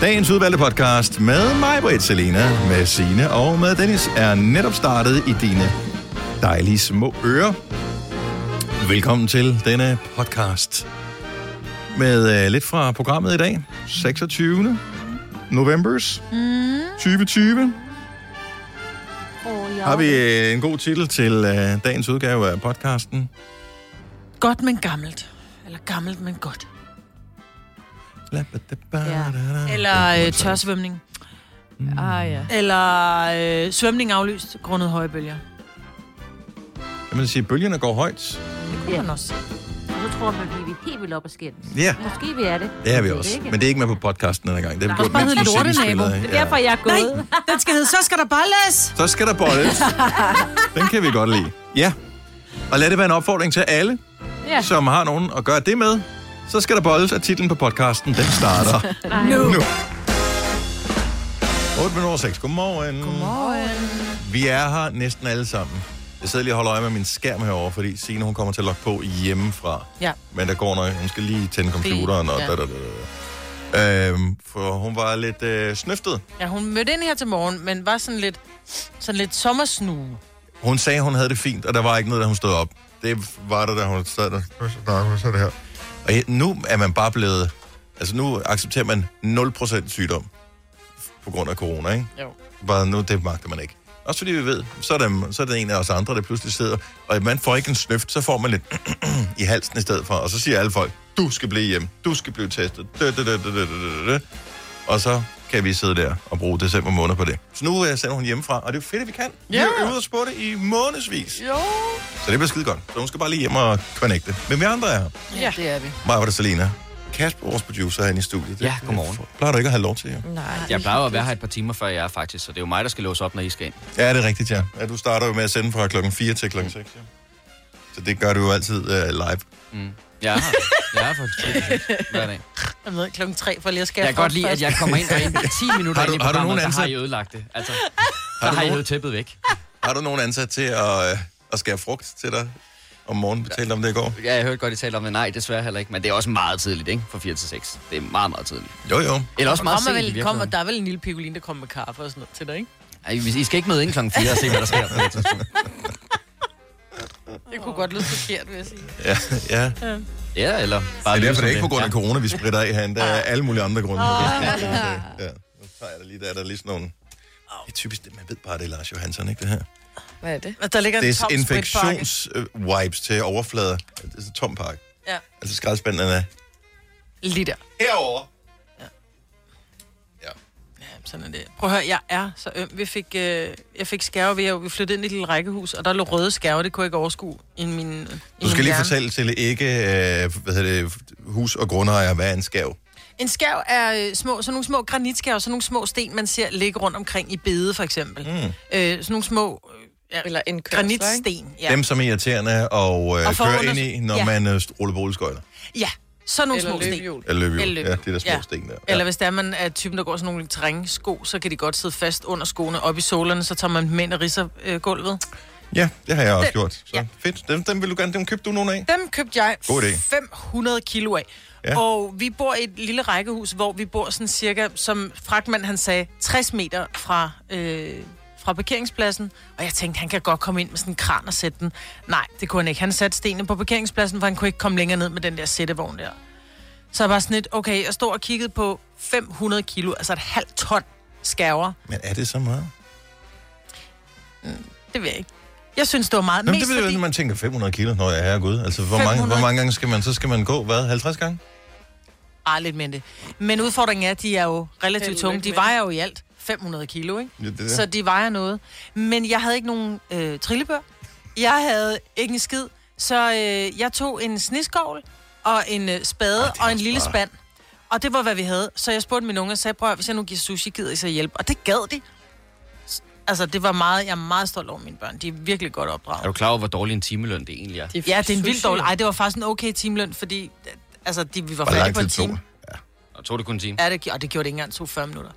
Dagens udvalgte podcast med mig, Britt Selina, med Sine og med Dennis, er netop startet i dine dejlige små ører. Velkommen til denne podcast med uh, lidt fra programmet i dag. 26. novembers Mm. 2020. Oh, ja. Har vi øh, en god titel til uh, dagens udgave af podcasten? Godt, men gammelt. Eller gammelt, men godt. Ja. Eller øh, tørsvømning. Ah, ja. Eller øh, svømning aflyst grundet høje bølger. Kan man sige, bølgerne går højt? Det kunne Ja. man også. Og så tror man, at vi er helt vildt op og skændes. Ja, Måske vi er det. det er vi Jeg også. ikke. Men det er ikke med på podcasten denne gang. Det er gjort, Bare mens hedde musikken Lortenabo. Det er derfor, jeg er gået. Nej, den skal hedde, så skal der bolles. Så skal der bolles. Den kan vi godt lide. Ja. Og lad det være en opfordring til alle, Ja. som har nogen at gøre det med. Så skal der bolles, og titlen på podcasten, den starter Nu. nu. 8 minutter 6. Godmorgen. Godmorgen. Vi er her næsten alle sammen. Jeg sidder lige og holder øje med min skærm herovre, fordi Signe hun kommer til at logge på hjemmefra. Ja. Men der går noget. Hun skal lige tænde computeren. Og ja. da, da, da, da. Øhm, for hun var lidt øh, snøftet. Ja, hun mødte ind her til morgen, men var sådan lidt, sådan lidt sommersnue. Hun sagde, hun havde det fint, og der var ikke noget, da hun stod op. Det var der, da hun sad der. Så det her. Og nu er man bare blevet... Altså nu accepterer man 0% sygdom på grund af corona, ikke? Jo. Bare nu, det magter man ikke. Også fordi vi ved, så er, der, så er der en af os andre, der pludselig sidder, og man får ikke en snøft, så får man lidt i halsen i stedet for, og så siger alle folk, du skal blive hjem, du skal blive testet, dø, dø, dø, dø, dø, dø, dø. og så kan vi sidde der og bruge december måned på det. Så nu uh, sender hun hjemmefra, og det er jo fedt, at vi kan. Vi Ja. har øvet os på det i månedsvis. Jo. Så det bliver skide godt. Så hun skal bare lige hjem og connecte. Men vi andre er her. Ja, det er vi. Maja og Selena. Kasper, vores producer, er inde i studiet. Ja, godmorgen. Det plejer du ikke at have lov til, jo. Nej. Jeg plejer jo at være her et par timer før jeg er faktisk, så det er jo mig, der skal låse op, når I skal ind. Ja, det er rigtigt, ja. ja. Du starter jo med at sende fra klokken 4 til klokken 6, ja. Så det gør du jo altid uh, live. Mm. Jeg er her. Jeg er for hver dag. Jeg ved klokken tre for lige at skære Jeg kan godt lide, at jeg kommer ind og ind 10 minutter Har du- ind i har du nogen så har ansat? I ødelagt det. Altså, Har du har I nogen- tæppet væk. Har du nogen ansat til at, uh, at skære frugt til dig om morgenen? Vi talte om det i går. Ja, jeg hørte godt, I talte om det. Nej, desværre heller ikke. Men det er også meget tidligt, ikke? Fra 4 til 6. Det er meget, meget tidligt. Jo, jo. Eller også Der meget sent vel, kommer, der er vel en lille pigolin, der kommer med kaffe og sådan noget til dig, ikke? Ej, I skal ikke møde ind klokken 4 og se, hvad der sker på det tidspunkt. Det kunne godt lyde forkert, vil jeg sige. Ja, ja. Ja, eller bare Det er derfor, det er ikke på grund af Ja. corona, vi spritter af herinde. Der er alle mulige andre grunde. Ja. Nu tager jeg da lige, der er der lige sådan nogle... Det er typisk, det- man ved bare, det er Lars Johansson, ikke det her? Hvad er det? Der ligger en tom spritpakke. Desinfektions-wipes til overflader. Det er så tom pakke. Ja. Altså skraldespanden er Lige der. herovre. Sådan er det. Prøv at høre, jeg er så øm. Vi fik, øh, jeg fik skærve ved, at vi flyttede ind i et lille rækkehus, og der lå røde skærve, det kunne jeg ikke overskue i min Du min skal lige hjerne. fortælle til ikke øh, hvad hedder det, hus- og grundejer, hvad er en skav? En skærv er øh, små, sådan nogle små granitskærve, sådan nogle små sten, man ser ligge rundt omkring i bede, for eksempel. Mm. Øh, sådan nogle små øh, ja, Eller en kørsler, granitsten. Ja. Dem, som er irriterende og, øh, Og under- ind i, når Ja. man øh, ruller boligskøjter. ja, sådan nogle Eller små sten. løbehjul. Eller løbehjul. Eller Ja, løbehjul. de der små Ja. sten der. Eller hvis der er man er typen, der går sådan nogle terrænsko, så kan de godt sidde fast under skoene op i solerne, så tager man dem ind og ridser øh, gulvet. Ja, det har jeg også Den- gjort. Så ja. fedt. Dem, dem vil du gerne, dem købte du nogle af? Dem købte jeg God idé. 500 kilo af. Ja. Ja. Og vi bor i et lille rækkehus, hvor vi bor sådan cirka, som fragtmand han sagde, 60 meter fra, øh, fra parkeringspladsen. Og jeg tænkte, han kan godt komme ind med sådan en kran og sætte den. Nej, det kunne han ikke. Han satte stenene på parkeringspladsen, for han kunne ikke komme længere ned med den der sættevogn der. Så jeg var sådan lidt, okay, jeg stod og kiggede på 500 kilo, altså et halvt ton skærver. Men er det så meget? Det ved jeg ikke. Jeg synes, det var meget. Nå, men mest det ved jeg, fordi... når man tænker 500 kilo, når jeg er gud. Altså, hvor mange, 500? hvor mange gange skal man, så skal man gå, hvad, 50 gange? Ah, lidt mindre. Men udfordringen er, at de er jo relativt tunge. De vejer jo i alt 500 kilo, ikke? Ja, det er det. Så de vejer noget. Men jeg havde ikke nogen øh, trillebør. Jeg havde ikke en skid. Så øh, jeg tog en sniskovl og en øh, spade Ej, det er og en lille bare- spand. Og det var, hvad vi havde. Så jeg spurgte mine unge og sagde, prøv at, hvis jeg nu giver sushi, gider I så hjælp? Og det gad de. Altså, det var meget, jeg er meget stolt over mine børn. De er virkelig godt Er opdraget. du klar over, hvor dårlig en timeløn det egentlig er? De Ja, det er en vildt dårlig. Ej, det var faktisk en okay timeløn, fordi altså, de, vi var færdige på en time. det? Og tog det kun en time? Ja, det, og det gjorde det ikke engang, det tog 40 minutter.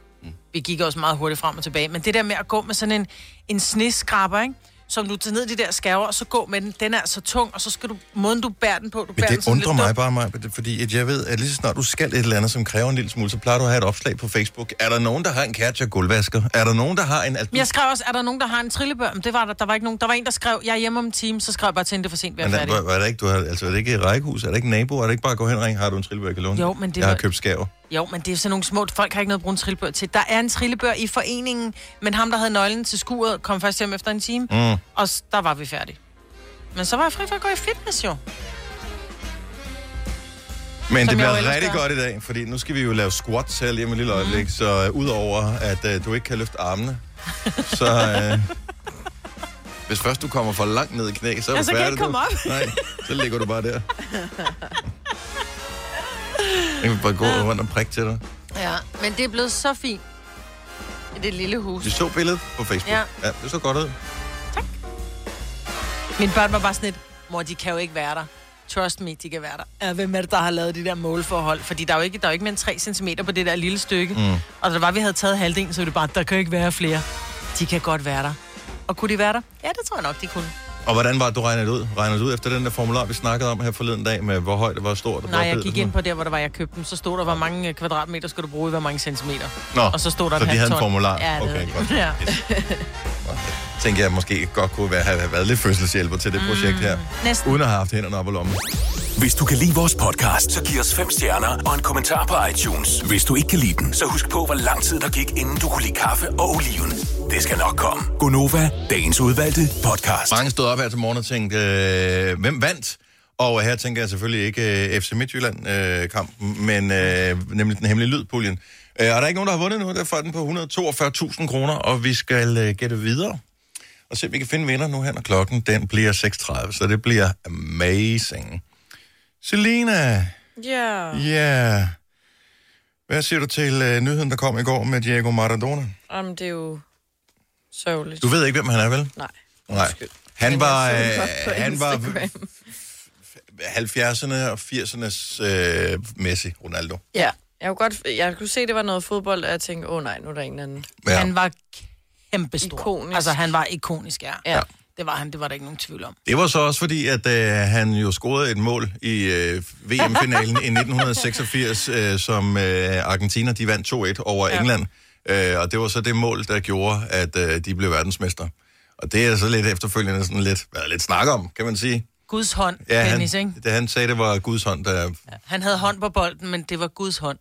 Vi gik også meget hurtigt frem og tilbage. Men det der med at gå med sådan en, en sneskraber, ikke? som du tager ned i de der skærver, og så gå med den. Den er så tung, og så skal du, måden du bærer den på, du Men bærer den det sådan undrer mig bare, mig, fordi at jeg ved, at lige så snart du skal et eller andet, som kræver en lille smule, så plejer du at have et opslag på Facebook. Er der nogen, der har en Katja gulvvasker? Er der nogen, der har en... Men jeg skrev også, er der nogen, der har en trillebør? Men det var der, der var ikke nogen. Der var en, der skrev, jeg er hjemme om en time, så skrev jeg bare til hende, det er for sent, vi er men, færdige. er, var det ikke, du har, altså, er det ikke et rækkehus? Er det ikke nabo? Er det ikke bare at gå hen og ringe? Har du en trillebør, jeg kan låne? Jo, men det Jeg har var- købt skæver. Jo, men det er sådan nogle små... Folk har ikke noget at bruge en trillebør til. Der er en trillebør i foreningen, men ham, der havde nøglen til skuret, kom først hjem efter en time, Mm. og der var vi færdige. Men så var jeg fri for at gå i fitness, jo. Men Som det bliver rigtig gør. godt i dag, fordi nu skal vi jo lave squats her lige om et lille øjeblik, Mhm. så uh, udover at uh, du ikke kan løfte armene, så... Uh, hvis først du kommer for langt ned i knæ, så er Ja, du så kan jeg færdig. ikke komme op. Nej, så ligger du bare der. Jeg kan bare gå rundt og prikke til dig. Ja, men det er blevet så fint. I det lille hus. Vi så billedet på Facebook. Ja. ja det så godt ud. Mine børn var bare sådan lidt, mor, de kan jo ikke være der. Trust me, de kan være der. Ja, hvem er det, der har lavet de der målforhold? Fordi der er jo ikke, der er jo ikke mere end 3 cm på det der lille stykke. Mm. Og da det var, vi havde taget halvdelen, så var det bare, der kan ikke være flere. De kan godt være der. Og kunne de være der? Ja, det tror jeg nok, de kunne. Og hvordan var det, du regnede det ud? Regnede du ud efter den der formular, vi snakkede om her forleden dag, med hvor højt det var stort? og Nej, jeg gik det ind på der, hvor der var, jeg købte dem. Så stod der, hvor mange øh, kvadratmeter skal du bruge i hvor mange centimeter. Nå, Og så stod der så de havde en ton. formular? Ja, det okay, godt. Ja. Tænker jeg måske godt kunne være, have været lidt fødselshjælper til det projekt her. Næsten. Uden at have haft hænderne op i lommen. Hvis du kan lide vores podcast, så giv os fem stjerner og en kommentar på iTunes. Hvis du ikke kan lide den, så husk på, hvor lang tid der gik, inden du kunne lide kaffe og oliven. Det skal nok komme. Gonova, dagens udvalgte podcast. Mange stod op her til morgen og tænkte, øh, hvem vandt? Og her tænker jeg selvfølgelig ikke øh, FC Midtjylland-kampen, øh, men øh, nemlig den hemmelige lydpuljen. Øh, og der er ikke nogen, der har vundet nu. Der får den på 142.000 kroner, og vi skal øh, gætte videre. Og se, om vi kan finde vinder nu her, når klokken den bliver 6.30. Så det bliver amazing. Selina, Ja, ja. Hvad siger du til øh, nyheden, der kom i går med Diego Maradona? jamen det er jo sørgeligt. Du ved ikke, hvem han er, vel? Nej. Nej. Undskyld. Han var, øh, han var Instagram. 70'erne og 80'ernes øh, Messi, Ronaldo. Ja, jeg kunne, godt, jeg kunne se, det var noget fodbold, og jeg tænkte, åh oh, nej, nu er der en anden. Ja. Han var kæmpestor. Ikonisk. Altså, han var ikonisk, ja. Ja. Det var han, det var der ikke nogen tvivl om. Det var så også fordi, at øh, han jo scorede et mål i øh, VM-finalen i 1986, øh, som øh, Argentina de vandt 2-1 over ja. England. Øh, og det var så det mål, der gjorde, at øh, de blev verdensmester. Og det er så lidt efterfølgende sådan lidt, været lidt snak om, kan man sige. Guds hånd, Ja, han, Dennis, ikke? det, han sagde, det var Guds hånd, der... Han havde hånd på bolden, men det var Guds hånd.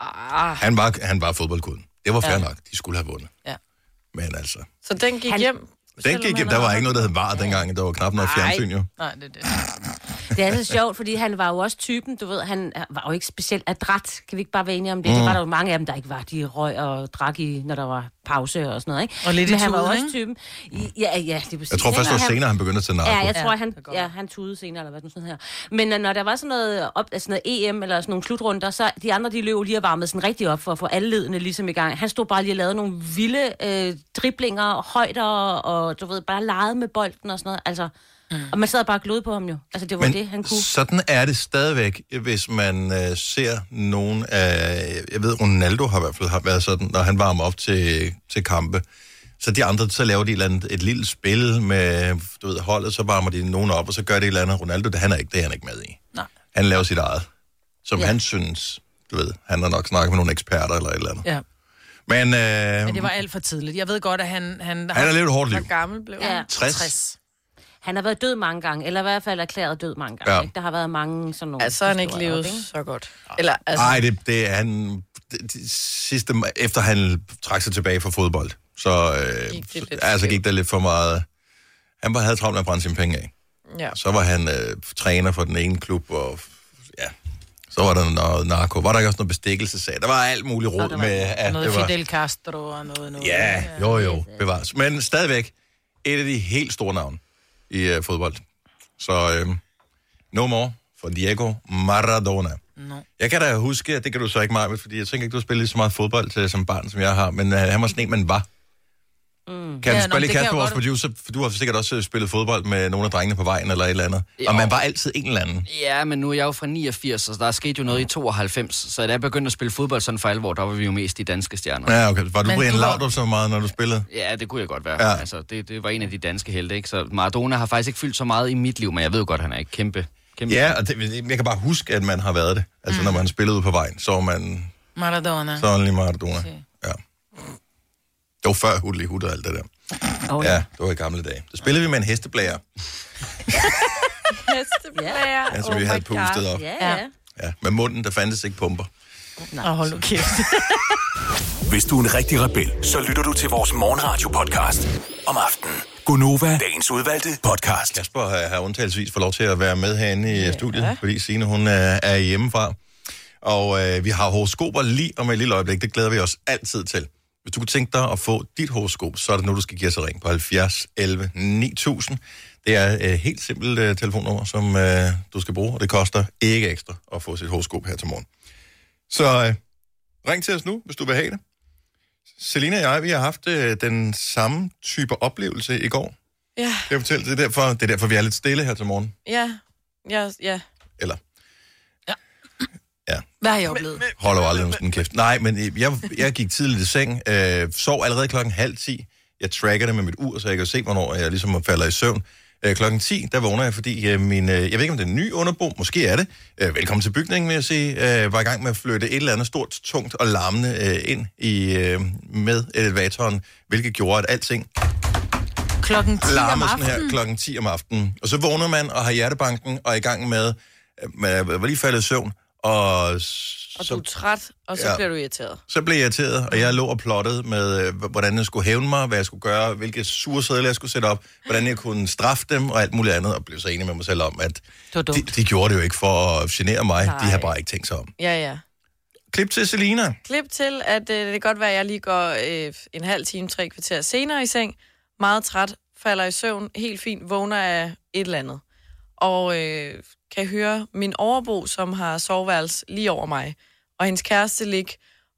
Ah, Han var, han var fodboldguden. Det var fair Ja. nok. De skulle have vundet. Ja. Men altså... så den gik Han- hjem? Den gik, der var ikke noget, der hed var dengang. Der var knap noget Nej. fjernsyn, jo. Nej, det er det. Det er så sjovt, fordi han var jo også typen, du ved, han var jo ikke specielt adræt. Kan vi ikke bare være enige om det? Mm. Det var der jo mange af dem, der ikke var. De røg og drak i, når der var pause og sådan noget, ikke? Og lidt i Men han var også typen. I- Ja, ja, det er præcis. Jeg tror først, det var senere, han begyndte at tage narko. Ja, jeg tror, han, ja, han tudede senere, eller hvad sådan her. Men øh, når der var sådan noget, op, altså noget EM, eller sådan nogle slutrunder, så de andre, de løb lige og varmede sådan rigtig op for at få alle ledene ligesom i gang. Han stod bare lige og lavede nogle vilde øh, driblinger, højder, og du ved, bare legede med bolden og sådan noget. Altså, mm. Og man sad bare og på ham jo. Altså, det var Men det, han kunne. sådan er det stadigvæk, hvis man øh, ser nogen af... Jeg ved, Ronaldo har i hvert fald har været sådan, når han varmer op til, til kampe. Så de andre, så laver de et, eller andet, et lille spil med du ved, holdet, så varmer de nogen op, og så gør det et eller andet. Ronaldo, det, han er ikke, det er han ikke med i. Nej. Han laver sit eget, som ja. Ja. han synes, du ved, han har nok snakket med nogle eksperter eller et eller andet. Ja. Men, øh, Men det var alt for tidligt. Jeg ved godt, at han... Han, han har levet et hårdt liv. Hvor gammel blev han? Ja. 60. 60. Han har været død mange gange, eller i hvert fald erklæret død mange gange. Ja. Ikke? Der har været mange sådan nogle... Altså, han har ikke levet op, ikke? så godt. Eller, altså, Nej, det, det er han... Det, det, sidste, efter han trak sig tilbage fra fodbold, så, øh, Gik det lidt altså gik der lidt for meget... Han var, havde travlt med at brænde sine penge af. ja. Så var han øh, træner for den ene klub, og ja, så var der noget narko. Var der ikke også noget bestikkelsesag? Der var alt muligt råd med, at Noget det var... Fidel Castro og noget... noget Ja, jo jo, bevares. Men stadigvæk et af de helt store navne i øh, fodbold. Så øh, no more for Diego Maradona. No. Jeg kan da huske, at det kan du så ikke meget, fordi jeg tænker ikke, du har spillet så meget fodbold til, som barn, som jeg har, men øh, han var sådan en, man var. Kan Ja, nå, spørge lige Kasper, vores godt. producer, for du har sikkert også øh, spillet fodbold med nogle af drengene på vejen eller et eller andet. Jo. Og man var altid en eller anden. Ja, men nu er jeg jo fra 89, så der er sket jo noget i 92. Så da jeg begyndte at spille fodbold sådan for alvor, der var vi jo mest de danske stjerner. Ja, okay. Var du Men Brian du Laudrup så meget, når du spillede? Ja, det kunne jeg godt være. Ja. Altså, det, det var en af de danske helte, ikke? Så Maradona har faktisk ikke fyldt så meget i mit liv, men jeg ved godt, han er ikke kæmpe... kæmpe Ja, og det, jeg kan bare huske, at man har været det. Altså, mm. når man spillede ude på vejen, så var man Maradona. så lige Maradona. Okay. Ja. Det var før Hudli Hud og alt det der. Oh, Ja, det var i gamle dage. Så spillede vi med en hesteblære, Hesteplager. ja, som vi havde pustet op. Ja, Ja. ja. Ja, med munden, der fandtes ikke pumper. Og hold nu kæft. Hvis du er en rigtig rebel, så lytter du til vores morgenradio-podcast om aftenen. Gunova, dagens udvalgte podcast. Kasper har, har undtagelsesvis fået lov til at være med herinde i ja. studiet, fordi Signe, hun er, er hjemmefra. Og øh, vi har horoskoper lige om et lille øjeblik. Det glæder vi os altid til. Hvis du kunne tænke dig at få dit horoskop, så er det nu, du skal give os ring på 70 11 9000. Det er et øh, helt simpelt øh, telefonnummer, som øh, du skal bruge, og det koster ikke ekstra at få sit horoskop her til morgen. Så øh, ring til os nu, hvis du vil have det. Selina og jeg, vi har haft øh, den samme type oplevelse i går. Ja, jeg fortælle? Det er, derfor, det er derfor, vi er lidt stille her til morgen. ja, ja, ja. Eller Hvad har jeg oplevet? holder jo aldrig nogen kæft. Nej, men øh, jeg, jeg gik tidligt i seng, øh, sov allerede klokken halv ti. Jeg tracker det med mit ur, så jeg kan se, hvornår jeg ligesom falder i søvn. Øh, klokken 10, der vågner jeg, fordi øh, min, øh, jeg ved ikke, om det er en ny underbo, måske er det. Øh, velkommen til bygningen, vil jeg sige. Øh, var i gang med at flytte et eller andet stort, tungt og larmende øh, ind i, øh, med elevatoren, hvilket gjorde, at alting Klokken 10 om larmer sådan her aftenen. klokken 10 om aftenen. Og så vågner man og har hjertebanken og er i gang med, øh, man var lige faldet i søvn, og, Og så, du er træt, og så Ja. bliver du irriteret. så blev jeg irriteret, og jeg lå og plottede med, øh, hvordan jeg skulle hævne mig, hvad jeg skulle gøre, hvilke sure sædler jeg skulle sætte op, hvordan jeg kunne straffe dem og alt muligt andet, og blev så enig med mig selv om, at de, de gjorde det jo ikke for at genere mig, Nej. de har bare ikke tænkt sig om. Ja, ja. Klip til Selina. Klip til, at øh, det kan godt være, at jeg lige går øh, en halv time, tre kvarter senere i seng. Meget træt, falder i søvn, helt fint, vågner af et eller andet. Og øh, kan høre min overbo, som har soveværelse lige over mig. Og hendes kæreste ligge.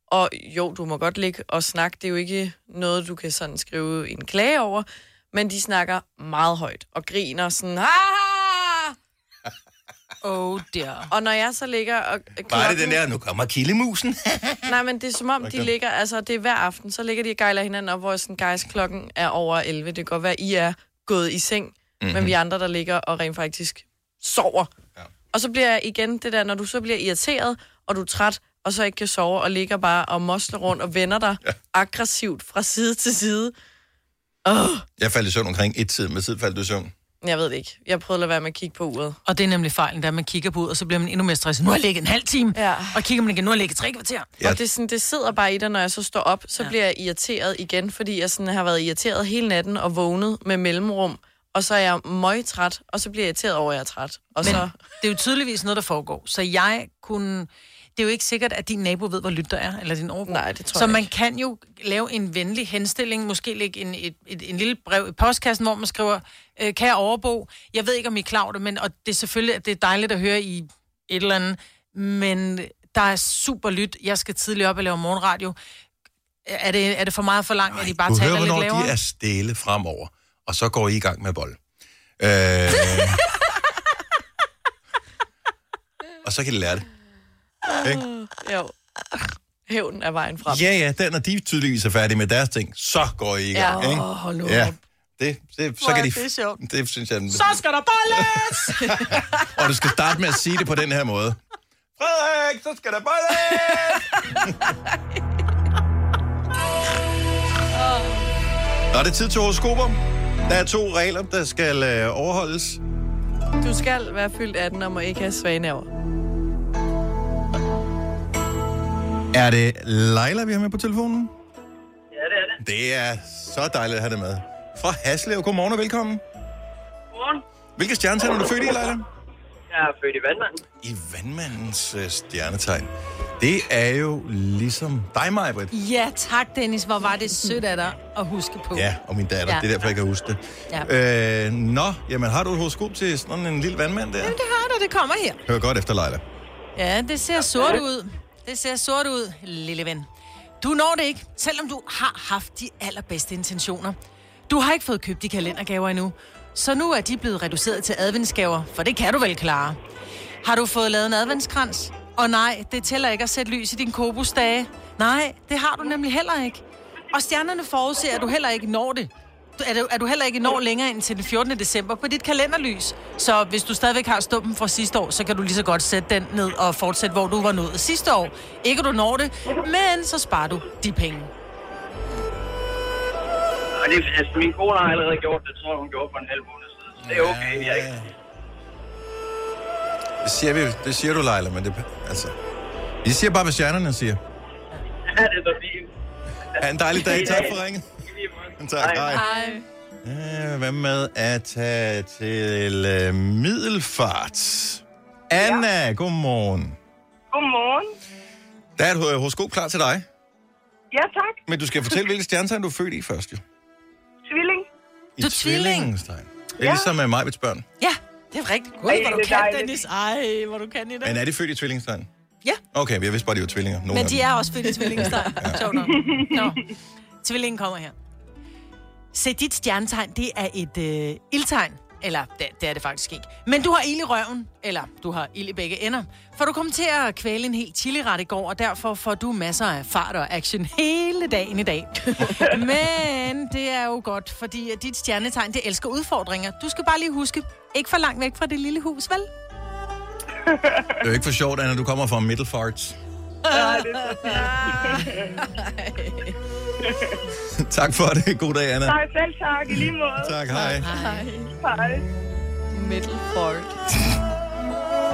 Og jo, du må godt ligge og snakke. Det er jo ikke noget, du kan sådan skrive en klage over. Men de snakker meget højt og griner sådan... "Ah!" Oh dear. Og når jeg så ligger og... Bare det den der, nu kommer kildemusen. Nej, men det er som om, de ligger, altså det er hver aften, så ligger de og gejler hinanden op, hvor sådan, guys, klokken er over 11. Det kan godt være, I er gået i seng, mm-hmm. men vi andre, der ligger og rent faktisk sover. Og så bliver jeg igen det der, når du så bliver irriteret, og du er træt, og så ikke kan sove, og ligger bare og mosler rundt og vender dig ja. aggressivt fra side til side. Oh, Jeg faldt i søvn omkring et tid, med tid faldt du i søvn. jeg ved det ikke. Jeg prøvede at lade være med at kigge på uret. Og det er nemlig fejlen, der man kigger på ud, og så bliver man endnu mere stresset. Nu har jeg ligget en halv time, Ja. og kigger man igen, nu har jeg ligget tre kvarter. Ja. Og det, sådan, det sidder bare i dig, når jeg så står op, så ja. bliver jeg irriteret igen, fordi jeg sådan har været irriteret hele natten og vågnet med mellemrum. Og så er jeg møgtræt, og så bliver jeg irriteret over, at jeg er træt. Og Men så... det er jo tydeligvis noget, der foregår. Så jeg kunne... Det er jo ikke sikkert, at din nabo ved, hvor lyt der er, eller din overbo. Nej, det tror Så jeg man ikke. kan jo lave en venlig henstilling, måske lægge en, et, et, en lille brev i postkassen, hvor man skriver, øh, kære overbo, jeg ved ikke, om I er klar over det, men, og det er selvfølgelig at det er dejligt at høre i et eller andet, men der er super lyt. Jeg skal tidligt op og lave morgenradio. Er det, er det for meget for langt, at I bare du taler hører, lidt hvornår lavere? de er stille fremover, og så går I i gang med bold. Øh, og så kan de lære det. Ikke? Jo. Hævn er vejen frem. Ja, ja, den, når de tydeligvis er færdige med deres ting, så går I i gang, Ja. ikke? Åh, hold nu Ja, op. det, det, så Hvor kan er de... det sjovt. Det synes jeg... Så skal der bolles! Og du skal starte med at sige det på den her måde. Frederik, så skal der bolles! Nå, det er tid til horoskoper. Der er to regler, der skal øh, overholdes. Du skal være fyldt 18 og må ikke have svaneaver. Er det Leila, vi har med på telefonen? Ja, det er det. Det er så dejligt at have det med. Fra Haslev, godmorgen og velkommen. Godmorgen. Hvilke stjernetegn er du født i, Leila? Jeg er født i vandmanden. I vandmandens øh, stjernetegn. Det er jo ligesom dig, Majbrit. Ja, tak Dennis. Hvor var det sødt af dig at huske på. Ja, og min datter. Ja. Det er derfor, jeg kan huske det. Ja. Øh, nå, jamen har du et horoskop til sådan en lille vandmand der? Det har du, det kommer her. Hør godt efter, Leila. Ja, det ser sort ud. Det ser sort ud, lille ven. Du når det ikke, selvom du har haft de allerbedste intentioner. Du har ikke fået købt de kalendergaver endnu, så nu er de blevet reduceret til adventsgaver, for det kan du vel klare. Har du fået lavet en adventskrans? Og nej, det tæller ikke at sætte lys i din kobusdage. Nej, det har du nemlig heller ikke. Og stjernerne forudser, at du heller ikke når det. Er du, er du heller ikke når længere end til den 14. december på dit kalenderlys. Så hvis du stadigvæk har stumpen fra sidste år, så kan du lige så godt sætte den ned og fortsætte, hvor du var nået sidste år. Ikke du når det, men så sparer du de penge. Og det, altså, min kone har allerede gjort det, tror jeg, hun gjorde for en halv måned siden. Så det er okay, jeg ikke. Det siger, vi, det siger du, Leila, men det... Altså... Vi siger bare, hvad stjernerne siger. Ja, det er så fint. Ha' en dejlig dag. Tak for måde. Tak, hej. Hej. Øh, Hvad med at tage til øh, Middelfart? Anna, godmorgen. Godmorgen. Der er et ho- horoskop klar til dig. Ja, tak. Men du skal fortælle, hvilket stjernetegn du er født i først, jo. Tvilling. I Du er tvilling. tvillingestegn. Det er ligesom med Majbets børn. Ja, det er rigtigt. Gud, Ej, hvor du det er kan, dejligt. Dennis. Ej, hvor du kan i Men det. er de født i tvillingestegn? Ja. Okay, jeg vidste bare, de var tvillinger. Nogle Men de er også født i tvillingestegn. Sjovt nok. Nå. Tvillingen kommer her. Se, dit stjernetegn, det er et øh, ildtegn. Eller, det, det er det faktisk ikke. Men du har ild i røven, eller du har ild i begge ender. For du kom til at kvæle en helt chili-ret i går, og derfor får du masser af fart og action hele dagen i dag. Men det er jo godt, fordi dit stjernetegn, det elsker udfordringer. Du skal bare lige huske, ikke for langt væk fra det lille hus, vel? Det er jo ikke for sjovt, Anna, du kommer fra Middelfart. tak for det. God dag, Anna. Nej, selv tak. I lige måde. Tak, hej. Hej. Middelfart.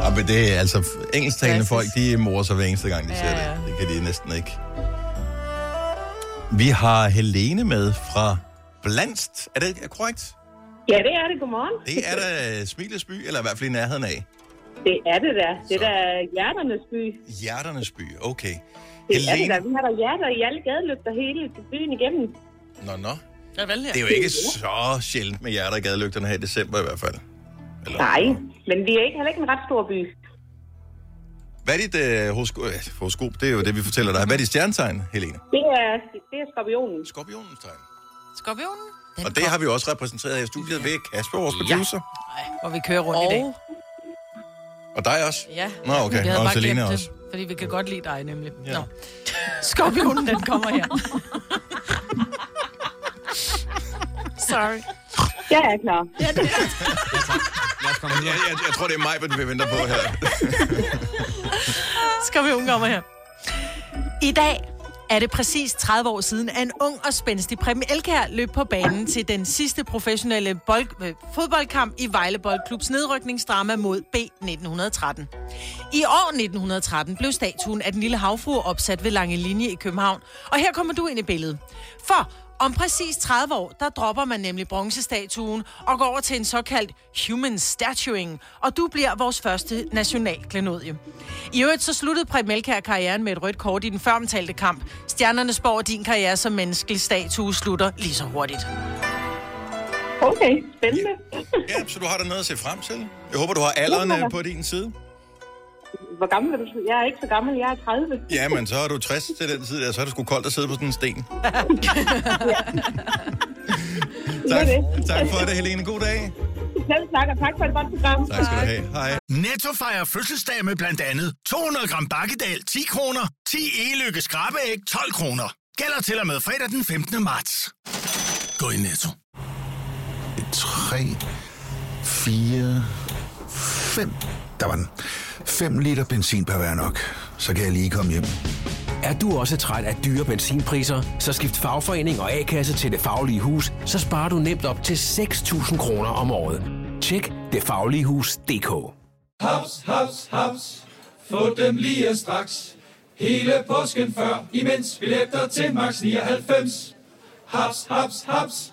Ja, men det er altså engelsktalende folk, de morer sig hver eneste gang, de Ja, ser det. Det kan de næsten ikke. Vi har Helene med fra Blandst. Er det korrekt? Ja, det er det. Godmorgen. Det er da Smilets by, eller i hvert fald i nærheden af. Det er det der. Det er der hjerternes by. Hjerternes by, okay. Det er det Helene, der. Vi har der hjerter i alle gadelygter hele byen igennem. nå, nå. Ja, vel, Det er jo ikke så sjældent med hjerter i gadelygterne her i december i hvert fald. Eller, Nej, men vi er ikke heller ikke en ret stor by. Hvad er dit øh, horoskop? Øh, horoskop? Det er jo det, vi fortæller dig. Hvad er dit stjernetegn, Helene? Det er, det er skorpionen. Skorpionens tegn. Skorpionen? Den Og det har vi også repræsenteret her i studiet ved Kasper, vores producer. hvor vi kører rundt i dag. Og Og dig også? ja, Nå, okay. Og glemt også. Det, fordi vi kan godt lide dig nemlig. Ja. Ja. Nå. Skorpionen, den kommer her. Sorry. Jeg er klar. Lad os komme Jeg, jeg, jeg tror, det er mig, vi venter på her. Skorpionen kommer her. I dag er det præcis 30 år siden, at en ung og spændstig Preben Elkær løb på banen til den sidste professionelle bold, øh, fodboldkamp i Vejle Boldklubs nedrykningsdrama mod B 1913. I år 1913 blev statuen af den lille havfrue opsat ved Lange Linje i København, og her kommer du ind i billedet. For om præcis 30 år, der dropper man nemlig bronzestatuen og går over til en såkaldt human statuing, og du bliver vores første nationalklenodie. I øvrigt så sluttede Preben Elkjær karrieren med et rødt kort i den føromtalte kamp. Stjernerne spår, at din karriere som menneskelig statue slutter lige så hurtigt. Okay, spændende. Ja, så du har da noget at se frem til. Jeg håber, du har alderen øh, på din side. Hvor gammel er du? Jeg er ikke så gammel. Jeg er 30. Ja, men så er du 60 til den tid, der, så er det sgu koldt at sidde på sådan en sten. tak, tak for det, Helene. God dag. Selv tak, og tak for et godt program. Tak skal du have. Hej. Netto fejrer fødselsdag med blandt andet 200 gram bakkedal 10 kroner, 10 e-lykke skrabeæg 12 kroner. Gælder til og med fredag den 15. marts. Gå i Netto. 3, 4, 5. Der var den. 5 liter benzin per hver nok. Så kan jeg lige komme hjem. Er du også træt af dyre benzinpriser, så skift fagforening og A-kasse til Det Faglige Hus, så sparer du nemt op til 6.000 kroner om året. Tjek detfagligehus.dk Haps, haps, haps. Få dem lige straks. Hele påsken før, imens billetter til max 99. Haps, haps, haps.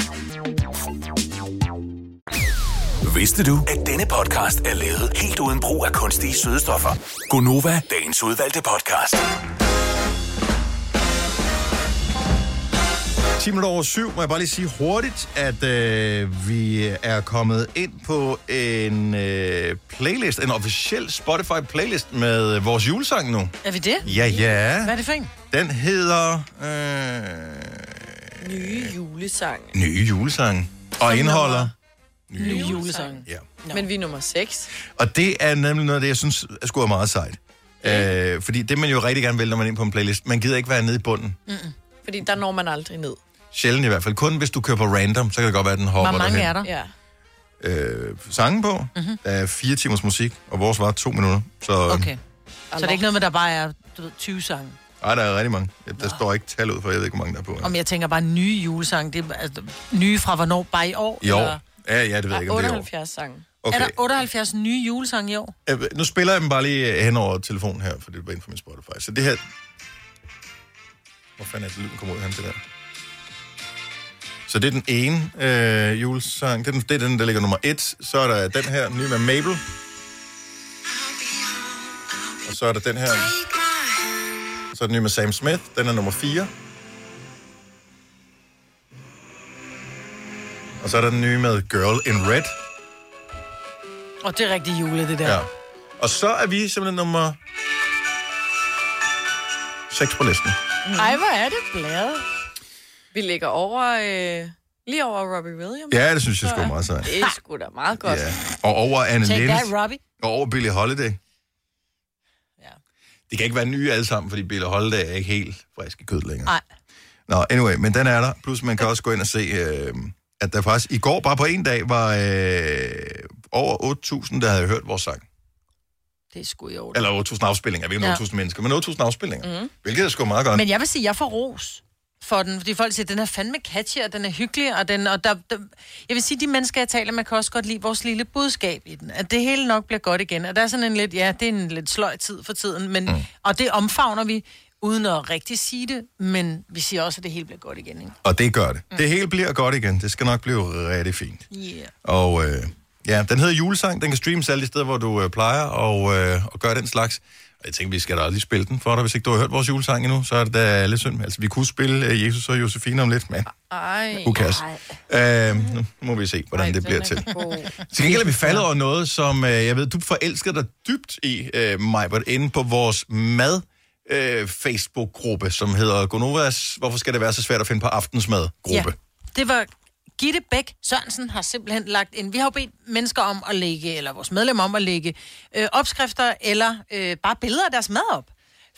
Vidste du, at denne podcast er lavet helt uden brug af kunstige sødestoffer? Gonova, dagens udvalgte podcast. 10 minutter over syv, må jeg bare lige sige hurtigt, at øh, vi er kommet ind på en øh, playlist, en officiel Spotify-playlist med vores julesang nu. Er vi det? Ja, ja. Hvad er det for en? Den hedder øh, Nye julesang. Nye julesang. Og indeholder... Nye julesang. Ja. Men vi er nummer 6. Og det er nemlig noget af det, jeg synes er sgu er meget sejt. Øh, fordi det man jo rigtig gerne vil, når man er inde på en playlist, man gider ikke være nede i bunden. Mm-mm. Fordi der når man aldrig ned. Sjældent i hvert fald. Kun hvis du kører på random, så kan det godt være, at den hopper Hvor mange derhen. er der? Ja. øh, sange på. Mhm. Mm-hmm. Der er fire timers musik, og vores var to minutter. Så Okay. Så det er ikke noget med, der bare er du ved, 20 sange. ej, der er rigtig mange. Der står ikke tal ud for, jeg ved ikke, hvor mange der er på. Om jeg tænker bare nye julesange. Det er altså, nye fra hvornår? Bare i år? I år. Eller? Ja, ja, det ved jeg ikke, om det er i år. 78 sange. Okay. Er der 78 nye julesange i år? Øh, Nu spiller jeg dem bare lige hen over telefonen her, for det var inden for min Spotify. Så det her... Hvor fanden er det, lyden kommer ud af det der? Så det er den ene øh, julesang. Det er den, det er den, der ligger nummer et. Så er der den her, ny med Mabel. Og så er der den her. Så er den nye med Sam Smith. Den er nummer 4. Og så er der den nye med Girl in Red. Og det er rigtig jule, det der. Ja. Og så er vi simpelthen nummer 6 på listen. Ej, hvor er det bladet. Vi ligger over, øh, lige over Robbie Williams. Ja, det synes jeg sgu meget sejt. Det er sgu da meget godt. Ja. Og over Anne Take Linnet. that, Robbie. Og over Billie Holiday. Ja. Det kan ikke være nye alle sammen, fordi Billie Holiday er ikke helt frisk i kød længere. Nej. Nå, anyway, men den er der. Plus man kan også gå ind og se, øh, at der faktisk i går, bare på en dag, var øh, over 8.000, der havde hørt vores sang. Det er sgu i orden. Eller 8.000 afspillinger. Vi er ikke Ja. 8.000 mennesker, men 8.000 afspillinger. Mhm. Hvilket er sgu meget godt. Men jeg vil sige, at jeg får ros for den, fordi folk siger, den er fandme catchy, og den er hyggelig, og, den, og der, der, jeg vil sige, de mennesker, jeg taler med, kan også godt lide vores lille budskab i den, at det hele nok bliver godt igen, og der er sådan en lidt, ja, det er en lidt sløj tid for tiden, men, mm. og det omfavner vi, uden at rigtig sige det, men vi siger også, at det hele bliver godt igen, ikke? Og det gør det. Det hele bliver godt igen. Det skal nok blive rigtig fint. Yeah. Og øh, ja, den hedder Julesang. Den kan streames alle de steder, hvor du øh, plejer og, øh, at gøre den slags. Og jeg tænker, vi skal da lige spille den for dig. Hvis ikke du har hørt vores julesang endnu, så er det da lidt synd. Altså, vi kunne spille øh, Jesus og Josefine om lidt, men Ej. who cares? Øh, nu må vi se, hvordan Ej, det bliver til. Til gengæld er vi faldet over noget, som øh, jeg ved, du forelsker dig dybt i, øh, Majbert, inde på vores mad øh, Facebook-gruppe, som hedder Gonovas Hvorfor skal det være så svært at finde på aftensmad-gruppe? Det var Gitte Bæk Sørensen har simpelthen lagt en... Vi har jo bedt mennesker om at lægge, eller vores medlemmer om at lægge øh, opskrifter eller øh, bare billeder af deres mad op.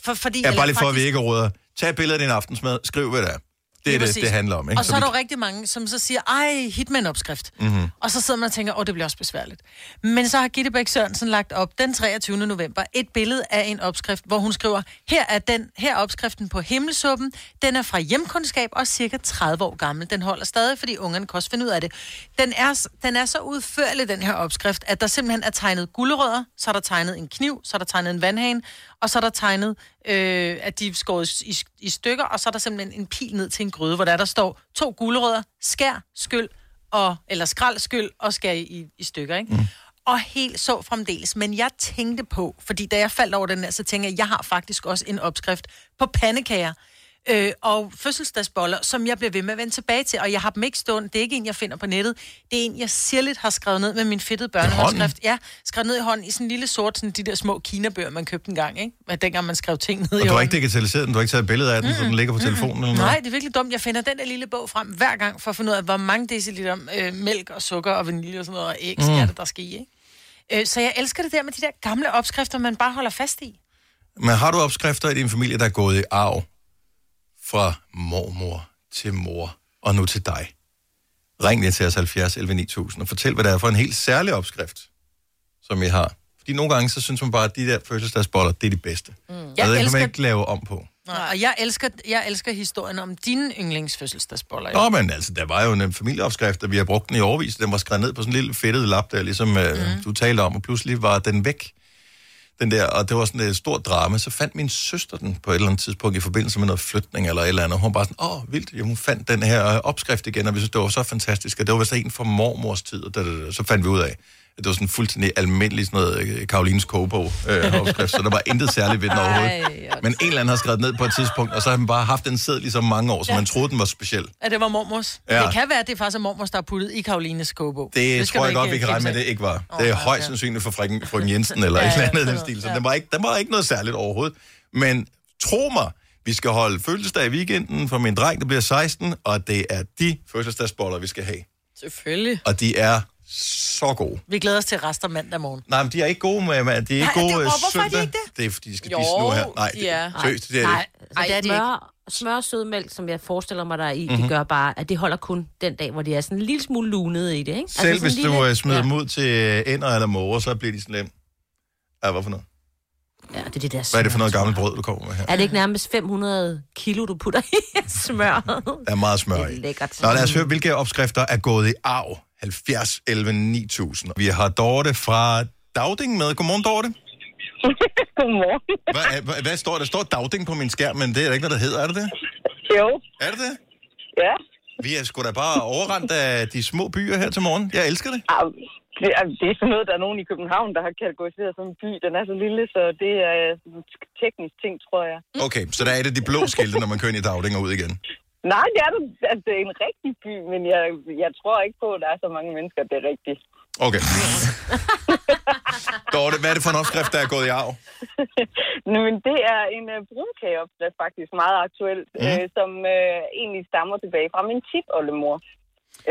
For, fordi, Ja, bare lige for, at vi faktisk- ikke råder. Tag et billede af din aftensmad, skriv hvad det er. Det er det, det handler om, ikke? Og så er vi- der rigtig mange, som så siger, ej, hit med en opskrift. Mhm. Og så sidder man og tænker, åh, det bliver også besværligt. Men så har Gitte Bæk Sørensen lagt op den 23. november et billede af en opskrift, hvor hun skriver, her er, den, her er opskriften på himmelsuppen. Den er fra hjemkundskab og cirka 30 år gammel. Den holder stadig, fordi ungerne kan også finde ud af det. Den er, den er så udførlig, den her opskrift, at der simpelthen er tegnet gulerødder, så er der tegnet en kniv, så er der tegnet en vandhane, og så er der tegnet, øh, at de er skåret i, i stykker, og så er der simpelthen en pil ned til en gryde, hvor der, der står to gulerødder, skær, skyld, og, eller skrald, skyld og skær i, i stykker, ikke? Mm. Og helt så fremdeles. Men jeg tænkte på, fordi da jeg faldt over den her, så tænkte jeg, jeg har faktisk også en opskrift på pandekager. Øh, og fødselsdagsboller, som jeg bliver ved med at vende tilbage til. Og jeg har dem ikke stående. Det er ikke en, jeg finder på nettet. Det er en, jeg sirligt har skrevet ned med min fedtede børnehåndskrift. Ja, skrevet ned i hånden i sådan en lille sort, sådan de der små kinabøger, man købte en gang, ikke? Men Dengang man skrev ting ned i Og du har hånden. ikke digitaliseret den, du har ikke taget et billede af den, så den ligger på telefonen eller noget? Nej, det er virkelig dumt. Jeg finder den der lille bog frem hver gang, for at finde ud af, hvor mange deciliter øh, mælk og sukker og vanilje og sådan noget, og æg Mm. mm. er det, der skal i, ikke? Øh, så jeg elsker det der med de der gamle opskrifter, man bare holder fast i. Men har du opskrifter i din familie, der er gået i arv fra mormor til mor og nu til dig? Ring lige til os 70 11 9000 og fortæl, hvad det er for en helt særlig opskrift, som I har. Fordi nogle gange, så synes man bare, at de der fødselsdagsboller, det er de bedste. Mm. Og Jeg det kan elsker- man ikke lave om på. Nej, og jeg elsker, jeg elsker historien om dine yndlingsfødselsdagsboller. jo. Nå, men altså, der var jo en familieopskrift, og vi har brugt den i overvis. Den var skrevet ned på sådan en lille fedtet lap, der ligesom øh, mm. du talte om, og pludselig var den væk. Den der, og det var sådan et stort drama. Så fandt min søster den på et eller andet tidspunkt i forbindelse med noget flytning eller et eller andet. Hun var bare sådan, åh, vildt. Jo, hun fandt den her opskrift igen, og vi synes, det var så fantastisk. Og det var vist en fra mormors tid, og da, da, da, så fandt vi ud af, det var sådan fuldstændig almindelig sådan noget øh, Karolines kogebog øh, opskrift, så der var intet særligt ved den overhovedet. Men en eller anden har skrevet ned på et tidspunkt, og så har han bare haft den sæd lige så mange år, så Ja. man troede, den var speciel. Ja, det var mormors. Ja. Ja. Det kan være, at det faktisk er mormors, der er puttet i Karolines kogebog. Det, skal tror jeg godt, vi kan kimse regne med, det ikke var. Det er højst sandsynligt for frøken, frøken Jensen eller Ja, et eller ja, andet i den stil. Så noget. den var, ikke, den var ikke noget særligt overhovedet. Men tro mig, vi skal holde fødselsdag i weekenden for min dreng, der bliver 16, og det er de fødselsdagsboller, vi skal have. Selvfølgelig. Og de er så gode. Vi glæder os til rester mandag morgen. Nej, men de er ikke gode med, med de er ikke Nej, gode det- øh, hvorfor er de søndag. ikke det? Det er fordi, de skal Jo, spise nu her. Nej, de er. det, seriøst, det er Nej, det. altså, det er smør, smør og sødmælk, som jeg forestiller mig, der er i, Mhm. det gør bare, at det holder kun den dag, hvor de er sådan en lille smule lunede i det, ikke? Selv sådan hvis en du lille- øh, smider ja. dem ud til ender eller måger, så bliver de slemme. Ja, hvad for noget? Ja, det er det der Hvad er det for smør, noget gammelt brød, du kommer med her? Er det ikke nærmest 500 kilo, du putter i smør? Der er meget smør i. Lækkert. Nå, lad os høre, hvilke opskrifter er gået i arv. 70, 11, 9000. Vi har Dorte fra Dagding med. Godmorgen, Dorte. Godmorgen. Hvad, hvad, hvad står der? Der står Dagding på min skærm, men det er der ikke noget, der hedder, er det det? Jo. Er det det? Ja. Vi er sgu da bare overrendt af de små byer her til morgen. Jeg elsker det. Ah, Det er, det er sådan noget, der er nogen i København, der har kategoriseret som en by. Den er så lille, så det er en teknisk ting, tror jeg. Okay, så der er et af de blå skilte, når man kører ind i Dagding og ud igen. Nej, det er, det, at det er en rigtig by, men jeg, jeg tror ikke på, at der er så mange mennesker, det er rigtigt. Okay. Dorte, hvad er det for en opskrift, der er gået i arv? Men det er en uh, brunkageopskrift, faktisk meget aktuel, Mhm. mm. øh, som uh, egentlig stammer tilbage fra min tipoldemor.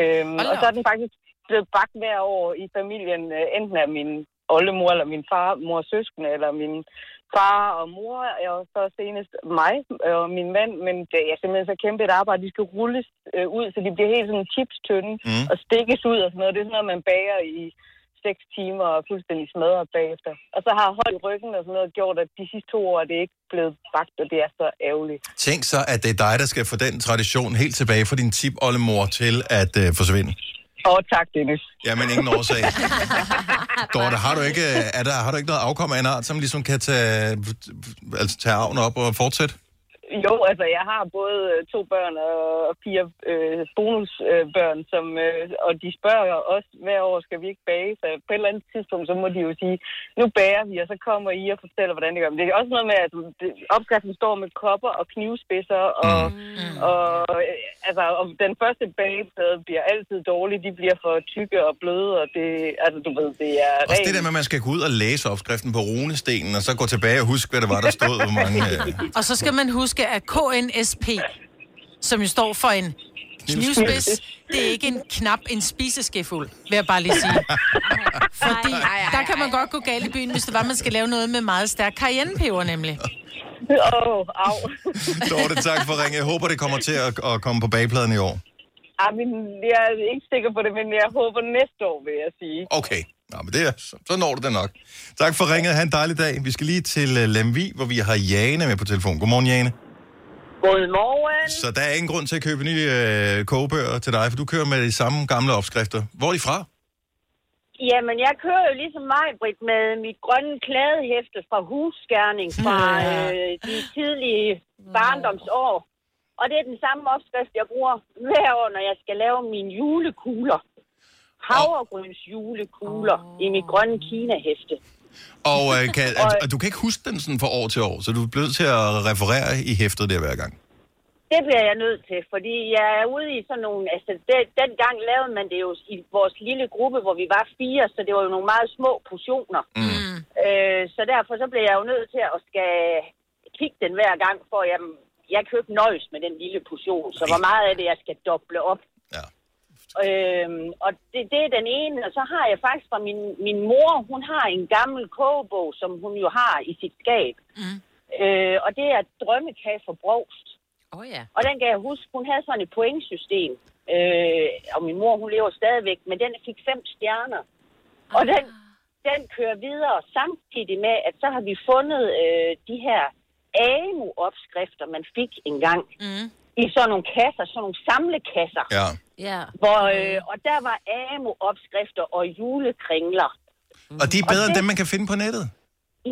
Øhm, og så er den faktisk blevet bagt hver år i familien, uh, enten af min oldemor, eller min far, mors søskende, eller min far og mor, og så senest mig og min mand. Men det er simpelthen så kæmpe et arbejde. De skal rulles øh, ud, så de bliver helt sådan chips tynde Mm. og stikkes ud og sådan noget. Det er sådan noget, man bager i 6 timer og fuldstændig smadret bagefter. Og så har hold i ryggen og sådan noget gjort, at de sidste to år er det ikke blevet bagt, og det er så ærgerligt. Tænk så, at det er dig, der skal få den tradition helt tilbage fra din tip-oldemor til at øh, forsvinde. Åh, tak, Dennis. Jamen, ingen årsag. Dorte, har du ikke, øh, er der, har du ikke noget afkom af en art, som ligesom kan tage, altså, tage arven op og fortsætte? Jo, altså jeg har både øh, to børn og fire øh, bonusbørn, øh, som, øh, og de spørger os hver år, skal vi ikke bage? Så på et eller andet tidspunkt, så må de jo sige, nu bager vi, og så kommer I og fortæller, hvordan det gør. Men det er også noget med, at opskriften står med kopper og knivspidser, og, mm. og, øh, altså, og den første bageplade bliver altid dårlig. De bliver for tykke og bløde, og det, altså du ved, det er Også det der med, at man skal gå ud og læse opskriften på runestenen, og så gå tilbage og huske, hvad det var, der stod, hvor mange... Øh, Og så skal man huske, at KNSP, som jo står for en knivspids, det er ikke en knap, en spiseskefuld, vil jeg bare lige sige. Fordi der kan man godt gå galt i byen, hvis det var, man skal lave noget med meget stærk cayennepeber nemlig. Åh, oh, au. Dorte, tak for ringe. Jeg håber, det kommer til at, at komme på bagpladen i år. Ah, men jeg er ikke sikker på det, men jeg håber næste år, vil jeg sige. Okay. Nå, men det er, så, så når du det nok. Tak for ringet. Ha' en dejlig dag. Vi skal lige til uh, Lemvi, hvor vi har Jane med på telefon. Godmorgen, Jane. Godmorgen. Så der er ingen grund til at købe nye øh, kogebøger til dig, for du kører med de samme gamle opskrifter. Hvor er de fra? Jamen, jeg kører jo ligesom mig, Britt, med mit grønne klædehæfte fra husskærning fra øh, de tidlige barndomsår. Og det er den samme opskrift, jeg bruger hver år, når jeg skal lave mine julekugler. Havregryns julekugler oh. i mit grønne kinahæfte. Og, øh, kan, og, og du kan ikke huske den sådan fra år til år, så du er blevet til at referere i hæftet der hver gang. Det bliver jeg nødt til, fordi jeg er ude i sådan nogle... Altså, det, dengang lavede man det jo i vores lille gruppe, hvor vi var fire, så det var jo nogle meget små portioner. Mm. Øh, så derfor så bliver jeg jo nødt til at skal kigge den hver gang, for jeg, jeg kan jo ikke nøjes med den lille portion, så hvor meget af det, jeg skal doble op. Øhm, og det, det er den ene, og så har jeg faktisk fra min, min mor, hun har en gammel kogebog, som hun jo har i sit skab. Mm. Øh, og det er drømmekage for brogst. Oh, ja. Og den kan jeg huske, hun havde sådan et pointsystem. Øh, og min mor, hun lever stadigvæk, men den fik fem stjerner. Og den, den kører videre samtidig med, at så har vi fundet øh, de her AMU-opskrifter, man fik engang. Mm. I sådan nogle kasser, sådan nogle samlekasser. Ja. Ja. Hvor, øh, og der var AMU-opskrifter og julekringler. Og de er bedre Og end dem, man kan finde på nettet.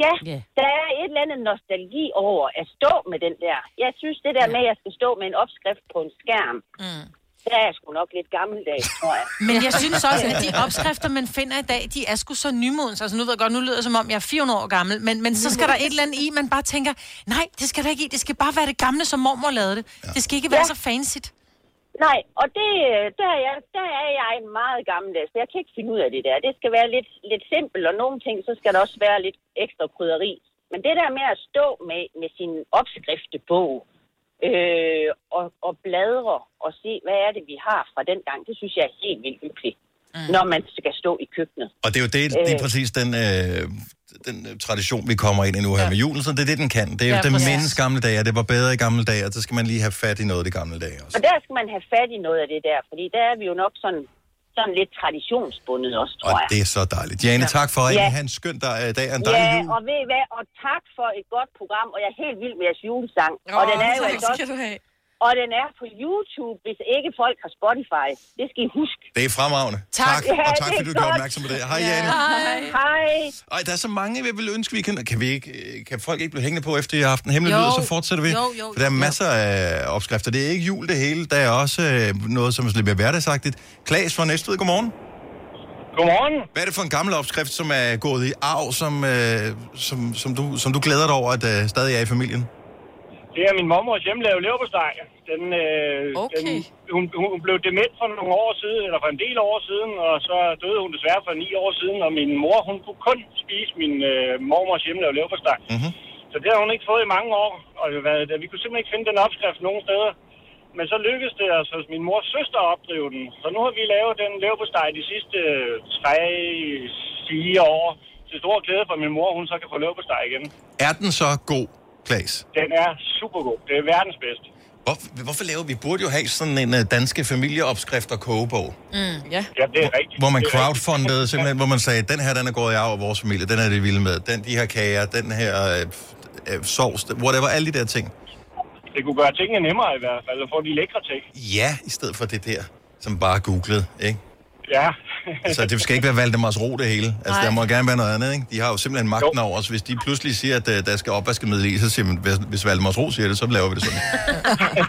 Ja, der er et eller andet nostalgi over at stå med den der. Jeg synes, det der med, at jeg skal stå med en opskrift på en skærm, mm. Der er jeg sgu nok lidt gammeldags, tror jeg. Men jeg synes også, at de opskrifter, man finder i dag, de er sgu så nymodens. Altså nu ved jeg godt, nu lyder det som om, jeg er 400 år gammel, men, men så skal der et eller andet i, man bare tænker, nej, det skal der ikke i. Det skal bare være det gamle, som mormor lavede det. Ja. Det skal ikke være Ja. så fancy. Nej, og det, der, er jeg, der er jeg meget gammeldags. Jeg kan ikke finde ud af det der. Det skal være lidt, lidt simpelt, og nogle ting, så skal der også være lidt ekstra krydderi. Men det der med at stå med, med sin opskriftebog øh, og, og bladre og se, hvad er det, vi har fra den gang, det synes jeg er helt vildt hyggeligt, mm. når man skal stå i køkkenet. Og det er jo det, det er Øh. præcis den, øh, den øh, tradition, vi kommer ind i nu her ja. med julen, så det er det, den kan. Det er jo Ja, den mindes gamle dage, og det var bedre i gamle dage, og så skal man lige have fat i noget af det gamle dage også. Og der skal man have fat i noget af det der, fordi der er vi jo nok sådan, sådan lidt traditionsbundet også, tror Og jeg. det er så dejligt. Jane, tak for at Ja. have en skøn dag, dag og en dejlig Ja, jul. og ved I hvad, og tak for et godt program, og jeg er helt vild med jeres julesang. Åh, og den er jo altså skal også, du have. Og den er på YouTube, hvis ikke folk har Spotify. Det skal I huske. Det er fremragende. Tak. tak Ja, og tak fordi du gjorde opmærksom på det. Hej, Jane. Hej. Hej. Ej, der er så mange, vi vil ønske, vi kan... Kan, vi ikke, øh, kan folk ikke blive hængende på, efter I har haft en hemmelig lyd, så fortsætter vi? Jo, jo, For der er masser af opskrifter. Det er ikke jul det hele. Der er også øh, noget, som er lidt mere hverdagsagtigt. Klaas fra Næstved, godmorgen. Godmorgen. Hvad er det for en gammel opskrift, som er gået i arv, som, øh, som, som, du, som du glæder dig over, at øh, stadig er i familien? Det er min mormors hjemmelavede leverpostej. Den, øh, Okay. den, hun, hun blev dement for nogle år siden, eller for en del år siden, og så døde hun desværre for ni år siden, og min mor, hun kunne kun spise min øh, mormors hjemmelavede leverpostej. Mm-hmm. Så det har hun ikke fået i mange år, og hvad, vi kunne simpelthen ikke finde den opskrift nogen steder. Men så lykkedes det os hos min mors søster at opdrive den. Så nu har vi lavet den leverpostej de sidste tre, fire år. Til stor glæde for min mor, hun så kan få leverpostej igen. Er den så god, Klaas? Den er super god. Det er verdens bedste. Hvor, hvorfor laver vi? burde jo have sådan en uh, danske familieopskrift og kogebog. Mm, ja. Ja, det er rigtigt. Hvor man crowdfundede simpelthen, hvor man sagde, den her, den er gået i arv af vores familie, den er det vilde med, den, de her kager, den her øh, øh, sovs, whatever, alle de der ting. Det kunne gøre tingene nemmere i hvert fald, og få de lækre ting. Ja, i stedet for det der, som bare googlede, ikke? Ja. Altså, det skal ikke være Valdemars ro det hele. Altså, Nej. der må gerne være noget andet, ikke? De har jo simpelthen magten over os. Hvis de pludselig siger, at uh, der skal opvaskemiddel i, så siger man, hvis, hvis Valdemars ro siger det, så laver vi det sådan.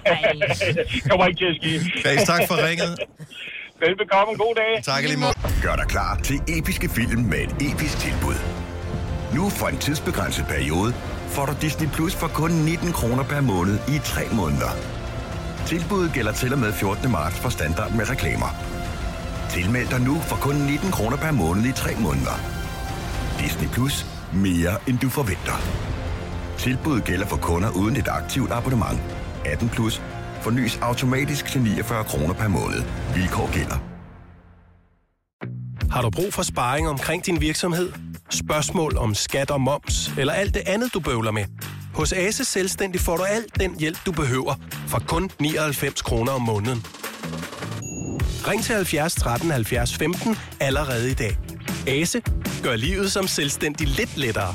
Kommer ikke til at ske. Klaas, tak for ringet. Velbekomme. God dag. Tak lige måde. Gør dig klar til episke film med et episk tilbud. Nu for en tidsbegrænset periode får du Disney Plus for kun 19 kroner per måned i 3 måneder. Tilbuddet gælder til og med 14. marts for standard med reklamer. Tilmeld dig nu for kun 19 kroner per måned i 3 måneder. Disney Plus. Mere end du forventer. Tilbuddet gælder for kunder uden et aktivt abonnement. 18 plus. Fornyes automatisk til 49 kroner per måned. Vilkår gælder. Har du brug for sparring omkring din virksomhed? Spørgsmål om skat og moms, eller alt det andet, du bøvler med? Hos Ase Selvstændig får du alt den hjælp, du behøver, for kun 99 kroner om måneden. Ring til 70 13 70 15 allerede i dag. Ase gør livet som selvstændig lidt lettere.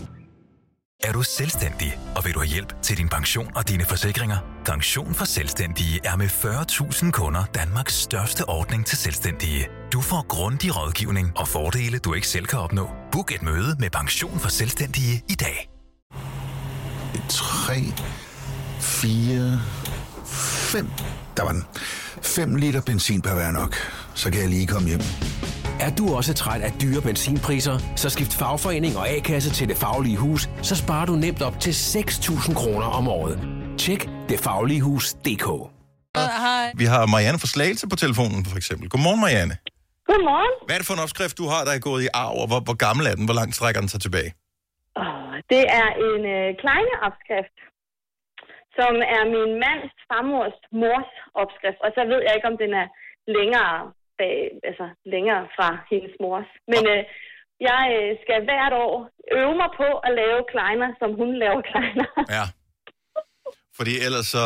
Er du selvstændig, og vil du have hjælp til din pension og dine forsikringer? Pension for Selvstændige er med 40.000 kunder Danmarks største ordning til selvstændige. Du får grundig rådgivning og fordele, du ikke selv kan opnå. Book et møde med Pension for Selvstændige i dag. 3, 4, 5. Der var den. 5 liter benzin per hver nok. Så kan jeg lige komme hjem. Er du også træt af dyre benzinpriser, så skift fagforening og A-kasse til Det Faglige Hus, så sparer du nemt op til 6.000 kroner om året. Tjek detfagligehus.dk Hej. Vi har Marianne fra Slagelse på telefonen, for eksempel. Godmorgen, Marianne. Godmorgen. Hvad er det for en opskrift, du har, der er gået i arv, og hvor, hvor gammel er den? Hvor langt strækker den sig tilbage? Åh, Det er en øh, kleine opskrift, som er min mands farmors mors opskrift. Og så ved jeg ikke, om den er længere, bag, altså længere fra hendes mors. Men øh, jeg øh, skal hvert år øve mig på at lave kleiner, som hun laver kleiner. Ja. Fordi ellers så...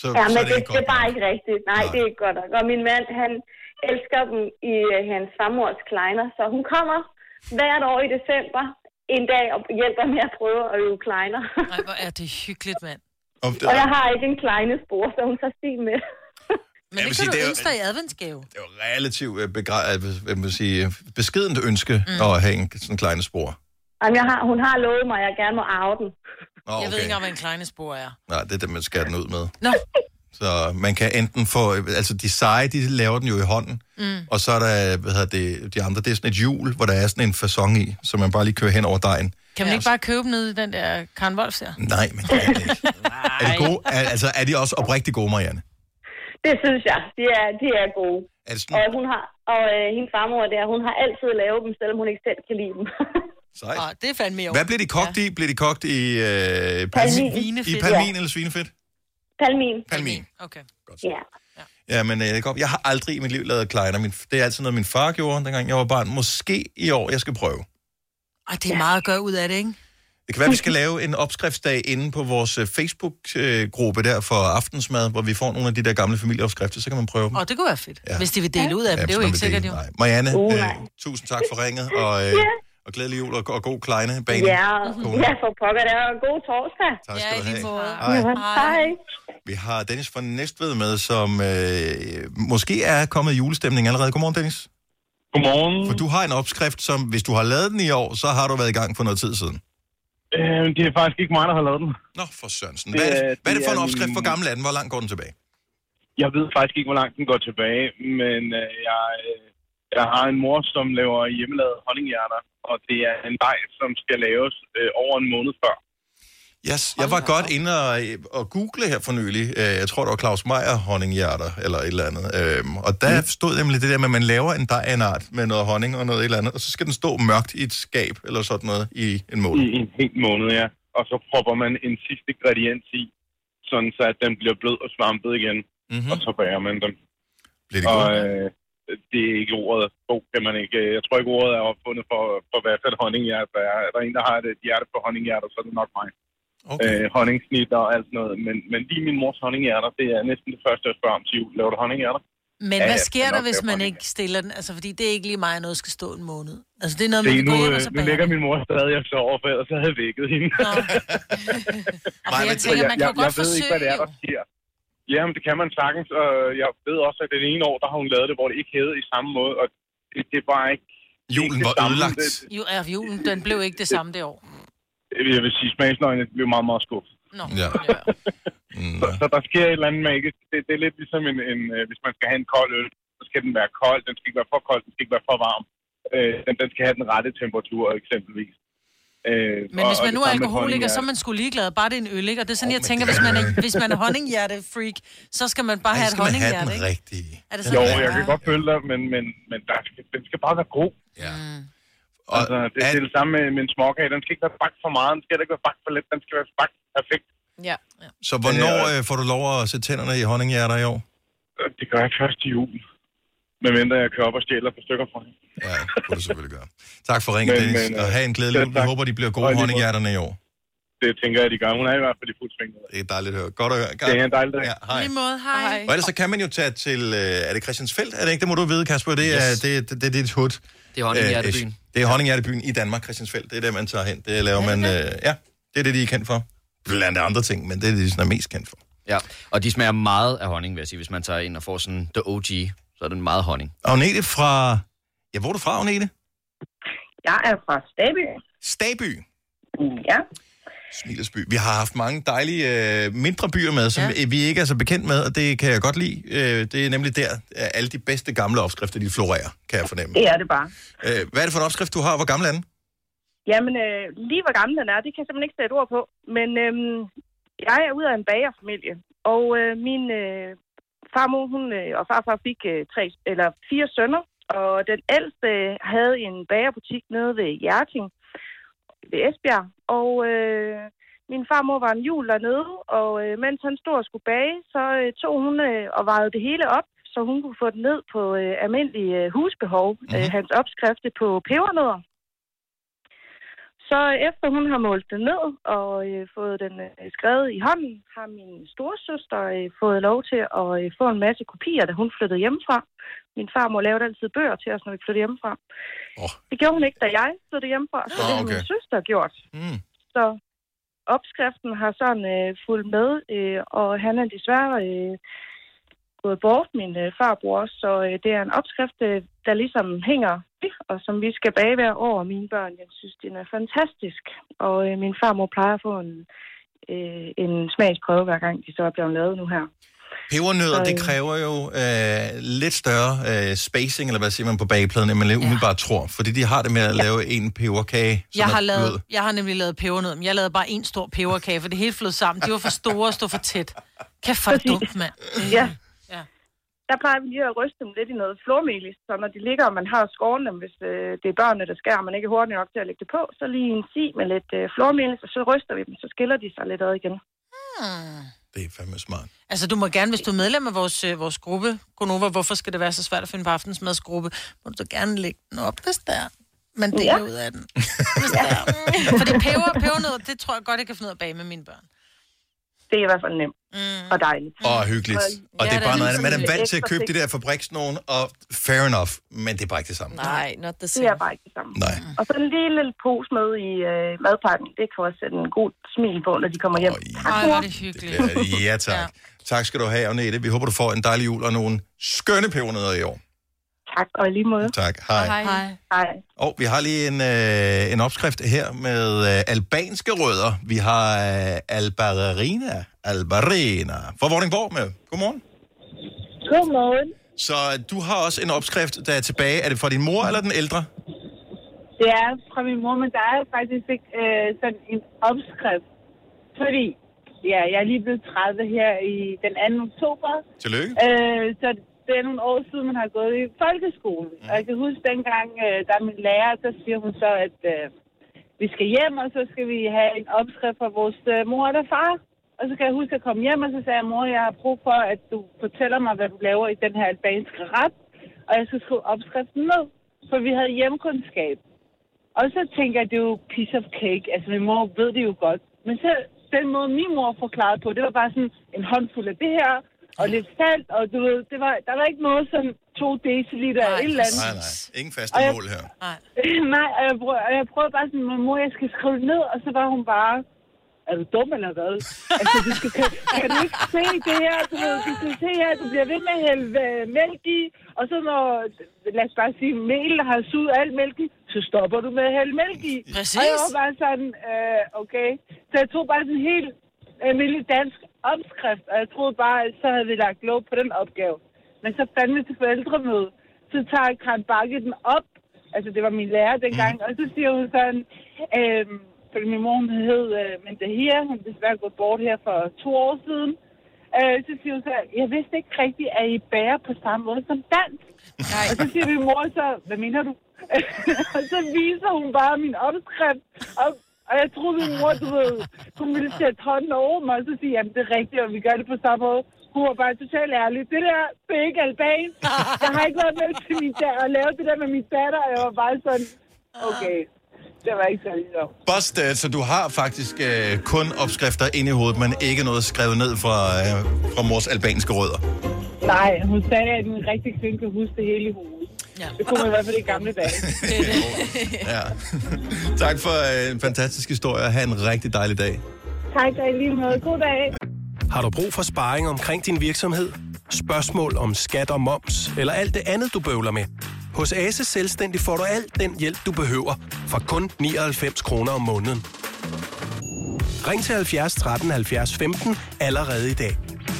så ja, så men er det, det det, ikke det godt. er bare ikke rigtigt. Nej, det er ikke godt nok. Og min mand, han elsker dem i øh, hans farmors kleiner. Så hun kommer hvert år i december en dag og hjælper med at prøve at øve kleiner. Nej, hvor er det hyggeligt, mand. Og, Og jeg har ikke en kleine spor, så hun tager stil med. Men Jeg det vil kan sige, du det er jo- ønske dig i adventsgave. relativt øh, begra- øh, hvad man sige, beskedent ønske mm. at have en sådan kleine spor. Jamen, jeg har, hun har lovet mig, at jeg gerne må arve den. Nå, Jeg ved okay. ikke engang, hvad en kleine spor er. Nej, det er det, man skærer den ud med. Nå. Så man kan enten få... Altså, de seje, de laver den jo i hånden. Mm. Og så er der, hvad hedder det, de andre, det er sådan et hjul, hvor der er sådan en fasong i, så man bare lige kører hen over dejen. Kan man ikke bare købe ned i den der Karen Wolfs der? Nej, men det er det ikke. Er de gode? Er, altså, er de også oprigtigt gode, Marianne? Det synes jeg. De er, de er gode. Er det Og, hun har, og øh, hendes farmor der, hun har altid lavet dem, selvom hun ikke selv kan lide dem. Sejt. Ah, det er fandme i Hvad bliver de kogt ja. i? Bliver de kogt i øh, palmin? Palmin. I palmin Ja. eller svinefedt? Palmin. Palmin. Okay. Ja. Ja, men øh, jeg, jeg har aldrig i mit liv lavet kleiner. Min, det er altid noget, min far gjorde, dengang jeg var barn. Måske i år, jeg skal prøve. Ej, det er meget at gøre ud af det, ikke? Det kan være, vi skal lave en opskriftsdag inde på vores øh, Facebook-gruppe der for aftensmad, hvor vi får nogle af de der gamle familieopskrifter, så kan man prøve dem. Og det kunne være fedt, ja. hvis de vil dele ud af dem. Ja, det er jo ikke sikkert, jo. Nej. Marianne, Uh, øh, nej. tusind tak for ringet, og, øh, og glædelig jul og, og god kleine bane. Ja, ja, for pokker, det er en god torsdag. Tak skal du have. Hej. Hej. Hej. Vi har Dennis fra Næstved med, som øh, måske er kommet i julestemning allerede. Godmorgen, Dennis. Godmorgen. For du har en opskrift, som hvis du har lavet den i år, så har du været i gang for noget tid siden. Øh, det er faktisk ikke mig, der har lavet den. Nå, for Sørensen. Hvad er det, hvad er det for en opskrift? Hvor gammel er den? Hvor langt går den tilbage? Jeg ved faktisk ikke, hvor langt den går tilbage, men øh, jeg, øh, jeg har en mor, som laver hjemmelavet honninghjerter, og det er en dej, som skal laves øh, over en måned før. Yes, jeg var godt inde og, og google her for nylig. Øh, Jeg tror, det var Claus Meier honninghjerter, eller et eller andet. Øhm, Og der stod nemlig det der med, at man laver en dej af en art med noget honning og noget et eller andet, og så skal den stå mørkt i et skab, eller sådan noget, i en måned. I en hel måned, ja. Og så propper man en sidste ingrediens i, sådan så at den bliver blød og svampet igen, mm-hmm. og så bager man den. Bliver de og, gode? øh, det er ikke ordet. God kan man ikke. Jeg tror ikke, ordet er opfundet for, for hvad for et honninghjerte er. Er der en, der har et hjerte på honninghjerter, så er det nok mig. Okay. Øh, honningsnit og alt sådan noget. Men, men lige min mors honninghjerter, det er næsten det første, jeg spørger om til jul. Laver du honninghjerter? Men Ja, hvad jeg sker der, hvis man ikke stiller den? Altså, fordi det er ikke lige mig, at noget skal stå en måned. Altså, det er noget, man kan nu, gå hjem øh, og så nu bage. ligger min mor stadig og sover, for ellers så havde jeg vækket hende. Og jeg tænker, man kan jo jeg, godt jeg ved ikke, hvad det er, der sker. Jamen, det kan man sagtens, og jeg ved også, at det ene år, der har hun lavet det, hvor det ikke hævede i samme måde, og det, det er bare ikke... Julen ikke var ødelagt. Jo, er julen, den blev ikke det samme det år. Jeg vil sige, smagsløgene blev meget, meget skuffet. Nå. Ja. så, så der sker et eller andet magisk. Det, det er lidt ligesom, en, en, øh, hvis man skal have en kold øl, så skal den være kold, den skal ikke være for kold, den skal ikke være for varm. Øh, den, den skal have den rette temperatur, eksempelvis. Øh, Men hvis man nu er alkoholiker, så er man sgu ligeglad. Bare det er en øl, ikke? Og det er sådan, jeg tænker, hvis man er, hvis man er honninghjerte-freak, så skal man bare have et honninghjerte, ikke? rigtige. Er det Jo, sådan, jeg kan godt følge dig, men, men, men der skal, den skal bare være god. Ja. Mm. Altså, det, det er det samme med, med en småkage. Den skal ikke være bagt for meget, den skal ikke være bagt for lidt, den skal være bagt perfekt. Ja. Så hvornår Øh, øh, får du lov at sætte tænderne i honninghjerter i år? Det gør jeg først til jul. Medmindre jeg kører op og stjæler par stykker fra hende. Ja, det kunne du selvfølgelig gøre. Tak for ringen, Men- Dennis, men, og øh, have en glædelig jul. Vi håber, de bliver Og i gode honninghjerterne i år. Det tænker jeg, de gør. Hun er i hvert fald i fuld sving. Det er dejligt at høre. Godt at høre. Det er en dejlig dag. Ja, hej. Lige måde, hej. Og ellers så kan man jo tage til, øh, er det Christiansfeldt? Er det ikke? Det må du vide, Kasper. Det er, Yes. det, det, det er dit hud. Det er Honninghjertebyen. Øh, det er Honninghjertebyen i Danmark, Christiansfeldt. Det er der, man tager hen. Det laver man, øh, ja, det er det, de er kendt for. Blandt andre ting, men det er det, de sådan er mest kendt for. Ja, og de smager meget af honning, vil jeg sige. Hvis man tager ind og får sådan the OG, så er den meget honning. Agnete fra... Ja, hvor er du fra, Agnete? Jeg er fra Staby. Staby? Ja. Smilesby. Vi har haft mange dejlige øh, mindre byer med, som ja. vi ikke er så bekendt med, og det kan jeg godt lide. Øh, det er nemlig der, at alle de bedste gamle opskrifter, de florerer, kan jeg fornemme. Det er det bare. Øh, hvad er det for en opskrift, du har? Hvor gammel er den? Jamen, øh, lige hvor gammel den er, det kan jeg simpelthen ikke sætte ord på. Men øhm, jeg er ud af en bagerfamilie, og øh, min øh, farmor hun, øh, og farfar fik øh, tre, eller fire sønner, og den ældste havde en bagerbutik nede ved Hjerting, ved Esbjerg, og øh, min farmor var en jul dernede, og øh, mens han stod og skulle bage, så øh, tog hun øh, og vejede det hele op, så hun kunne få det ned på øh, almindelig øh, husbehov, mm-hmm. øh, hans opskrifte på pebernødder. Så efter hun har målt den ned og øh, fået den øh, skrevet i hånden, har min storesøster øh, fået lov til at øh, få en masse kopier, da hun flyttede hjemmefra. Min farmor lavede altid bøger til os, når vi flyttede hjemmefra. Oh. Det gjorde hun ikke, da jeg flyttede hjemmefra, så Ah, det har okay. min søster gjort. Mm. Så opskriften har sådan øh, fulgt med, øh, og han er desværre øh, gået bort, min øh, farbror også, så øh, det er en opskrift, øh, der ligesom hænger og som vi skal bage hver år. Og Mine børn, jeg synes, den er fantastisk. Og øh, min farmor plejer at få en, øh, en smagsprøve, hver gang de så er blevet lavet nu her. Pebernødder, Så, det øh, kræver jo øh, lidt større øh, spacing, eller hvad siger man på bagepladen, end man ja. umiddelbart tror. Fordi de har det med at lave en peberkage, som Jeg har, lavet, blød. jeg har nemlig lavet pebernød, men jeg lavede bare en stor peberkage, for det hele flød sammen. De var for store og stod for tæt. Kan for dumt, mand. Ja. Ja. Der plejer vi lige at ryste dem lidt i noget flormelis, så når de ligger, og man har skåret dem, hvis øh, det er børnene, der skærer, og man ikke er hurtig nok til at lægge det på, så lige en si med lidt øh, flormelis, og så ryster vi dem, så skiller de sig lidt ad igen. Hmm. Det er fandme smart. Altså, du må gerne, hvis du er medlem af vores, øh, vores gruppe, Gonova, hvorfor skal det være så svært at finde på aftensmadsgruppe, må du da gerne lægge den op, hvis der man deler Ja. ud af den. Hvis der er. Mm. Fordi peber, pebernødder, det tror jeg godt, jeg kan finde ud af at bage med mine børn. Det er i hvert fald nemt mm. og dejligt. Og hyggeligt. Og det er bare noget andet. Man er vant til at købe de der fabriksnogen, og fair enough, men det er bare ikke det samme. Nej, not the Det er bare ikke det samme. Nej. Og så en lille pose med i øh, madpakken, det kan også sætte en god smil på, når de kommer hjem. Tak, Ej, mor. hvor er det hyggeligt. Ja, tak. Ja. Tak skal du have, Agnete. Vi håber, du får en dejlig jul og nogle skønne pebernødder i år. Tak, og lige måde. Tak. Hej. Hej. Hej. Og vi har lige en, øh, en opskrift her med øh, albanske rødder. Vi har øh, albarina. Albarina. Fra Vordingborg med. Godmorgen. Godmorgen. Så du har også en opskrift, der er tilbage. Er det fra din mor eller den ældre? Det er fra min mor, men der er faktisk ikke øh, sådan en opskrift. Fordi, ja, jeg er lige blevet 30 her i den 2. oktober. Tillykke. Øh, så det er nogle år siden, man har gået i folkeskolen. Og jeg kan huske dengang, øh, der er min lærer, der siger hun så, at øh, vi skal hjem, og så skal vi have en opskrift fra vores øh, mor eller far. Og så kan jeg huske, at jeg kom hjem, og så sagde jeg, mor, jeg har brug for, at du fortæller mig, hvad du laver i den her albanske ret. Og jeg skal skrive opskriften ned, for vi havde hjemkundskab. Og så tænker jeg, det er jo piece of cake. Altså, min mor ved det jo godt. Men så den måde, min mor forklarede på, det var bare sådan en håndfuld af det her, og lidt salt, og du ved, det var, der var ikke noget som to deciliter eller et eller andet. Nej, nej. Ingen faste Og jeg- mål her. Nej, og jeg, prøv, og jeg prøvede bare sådan, mor, jeg skal skrive det ned, og så var hun bare, er du dum eller hvad? altså, du skal, kan, kan du ikke se det her? Du, ved, du skal se her, du bliver ved med at hælde øh, mælk i, og så når, lad os bare sige, mel har suget al mælk i, så stopper du med at hælde mælk i. Præcis. Og jeg var bare sådan, øh, okay. Så jeg tog bare sådan en helt almindelig dansk opskrift, og jeg troede bare, at så havde vi lagt lov på den opgave. Men så fandt vi til forældremøde, så tager Karen Bakke den op, altså det var min lærer dengang, og så siger hun sådan, øh, fordi min mor hun hed øh, Mendahia, hun er desværre gået bort her for to år siden, øh, så siger hun så, jeg vidste ikke rigtigt, at I bærer på samme måde som dansk. Og så siger min mor så, hvad mener du? og så viser hun bare min opskrift, og, og jeg troede, min mor, du ved, hun ville sætte hånden over mig, og så sige, jamen det er rigtigt, og vi gør det på samme måde. Hun var bare totalt ærlig. Det der, det er ikke albansk. Jeg har ikke været med til min datter og lavet det der med min datter, og jeg var bare sådan, okay, det var ikke særlig sjovt. Busted, så du har faktisk øh, kun opskrifter inde i hovedet, men ikke noget skrevet ned fra, øh, fra mors albanske rødder. Nej, hun sagde, at en rigtig kvinde kan huske det hele i hovedet. Ja. Det kunne man i hvert fald i gamle dage. Ja. tak for øh, en fantastisk historie, og have en rigtig dejlig dag. tak, og i lige måde. God dag. Har du brug for sparring omkring din virksomhed? Spørgsmål om skat og moms, eller alt det andet, du bøvler med? Hos Ase Selvstændig får du alt den hjælp, du behøver, for kun 99 kroner om måneden. Ring til 70 13 70 15 allerede i dag.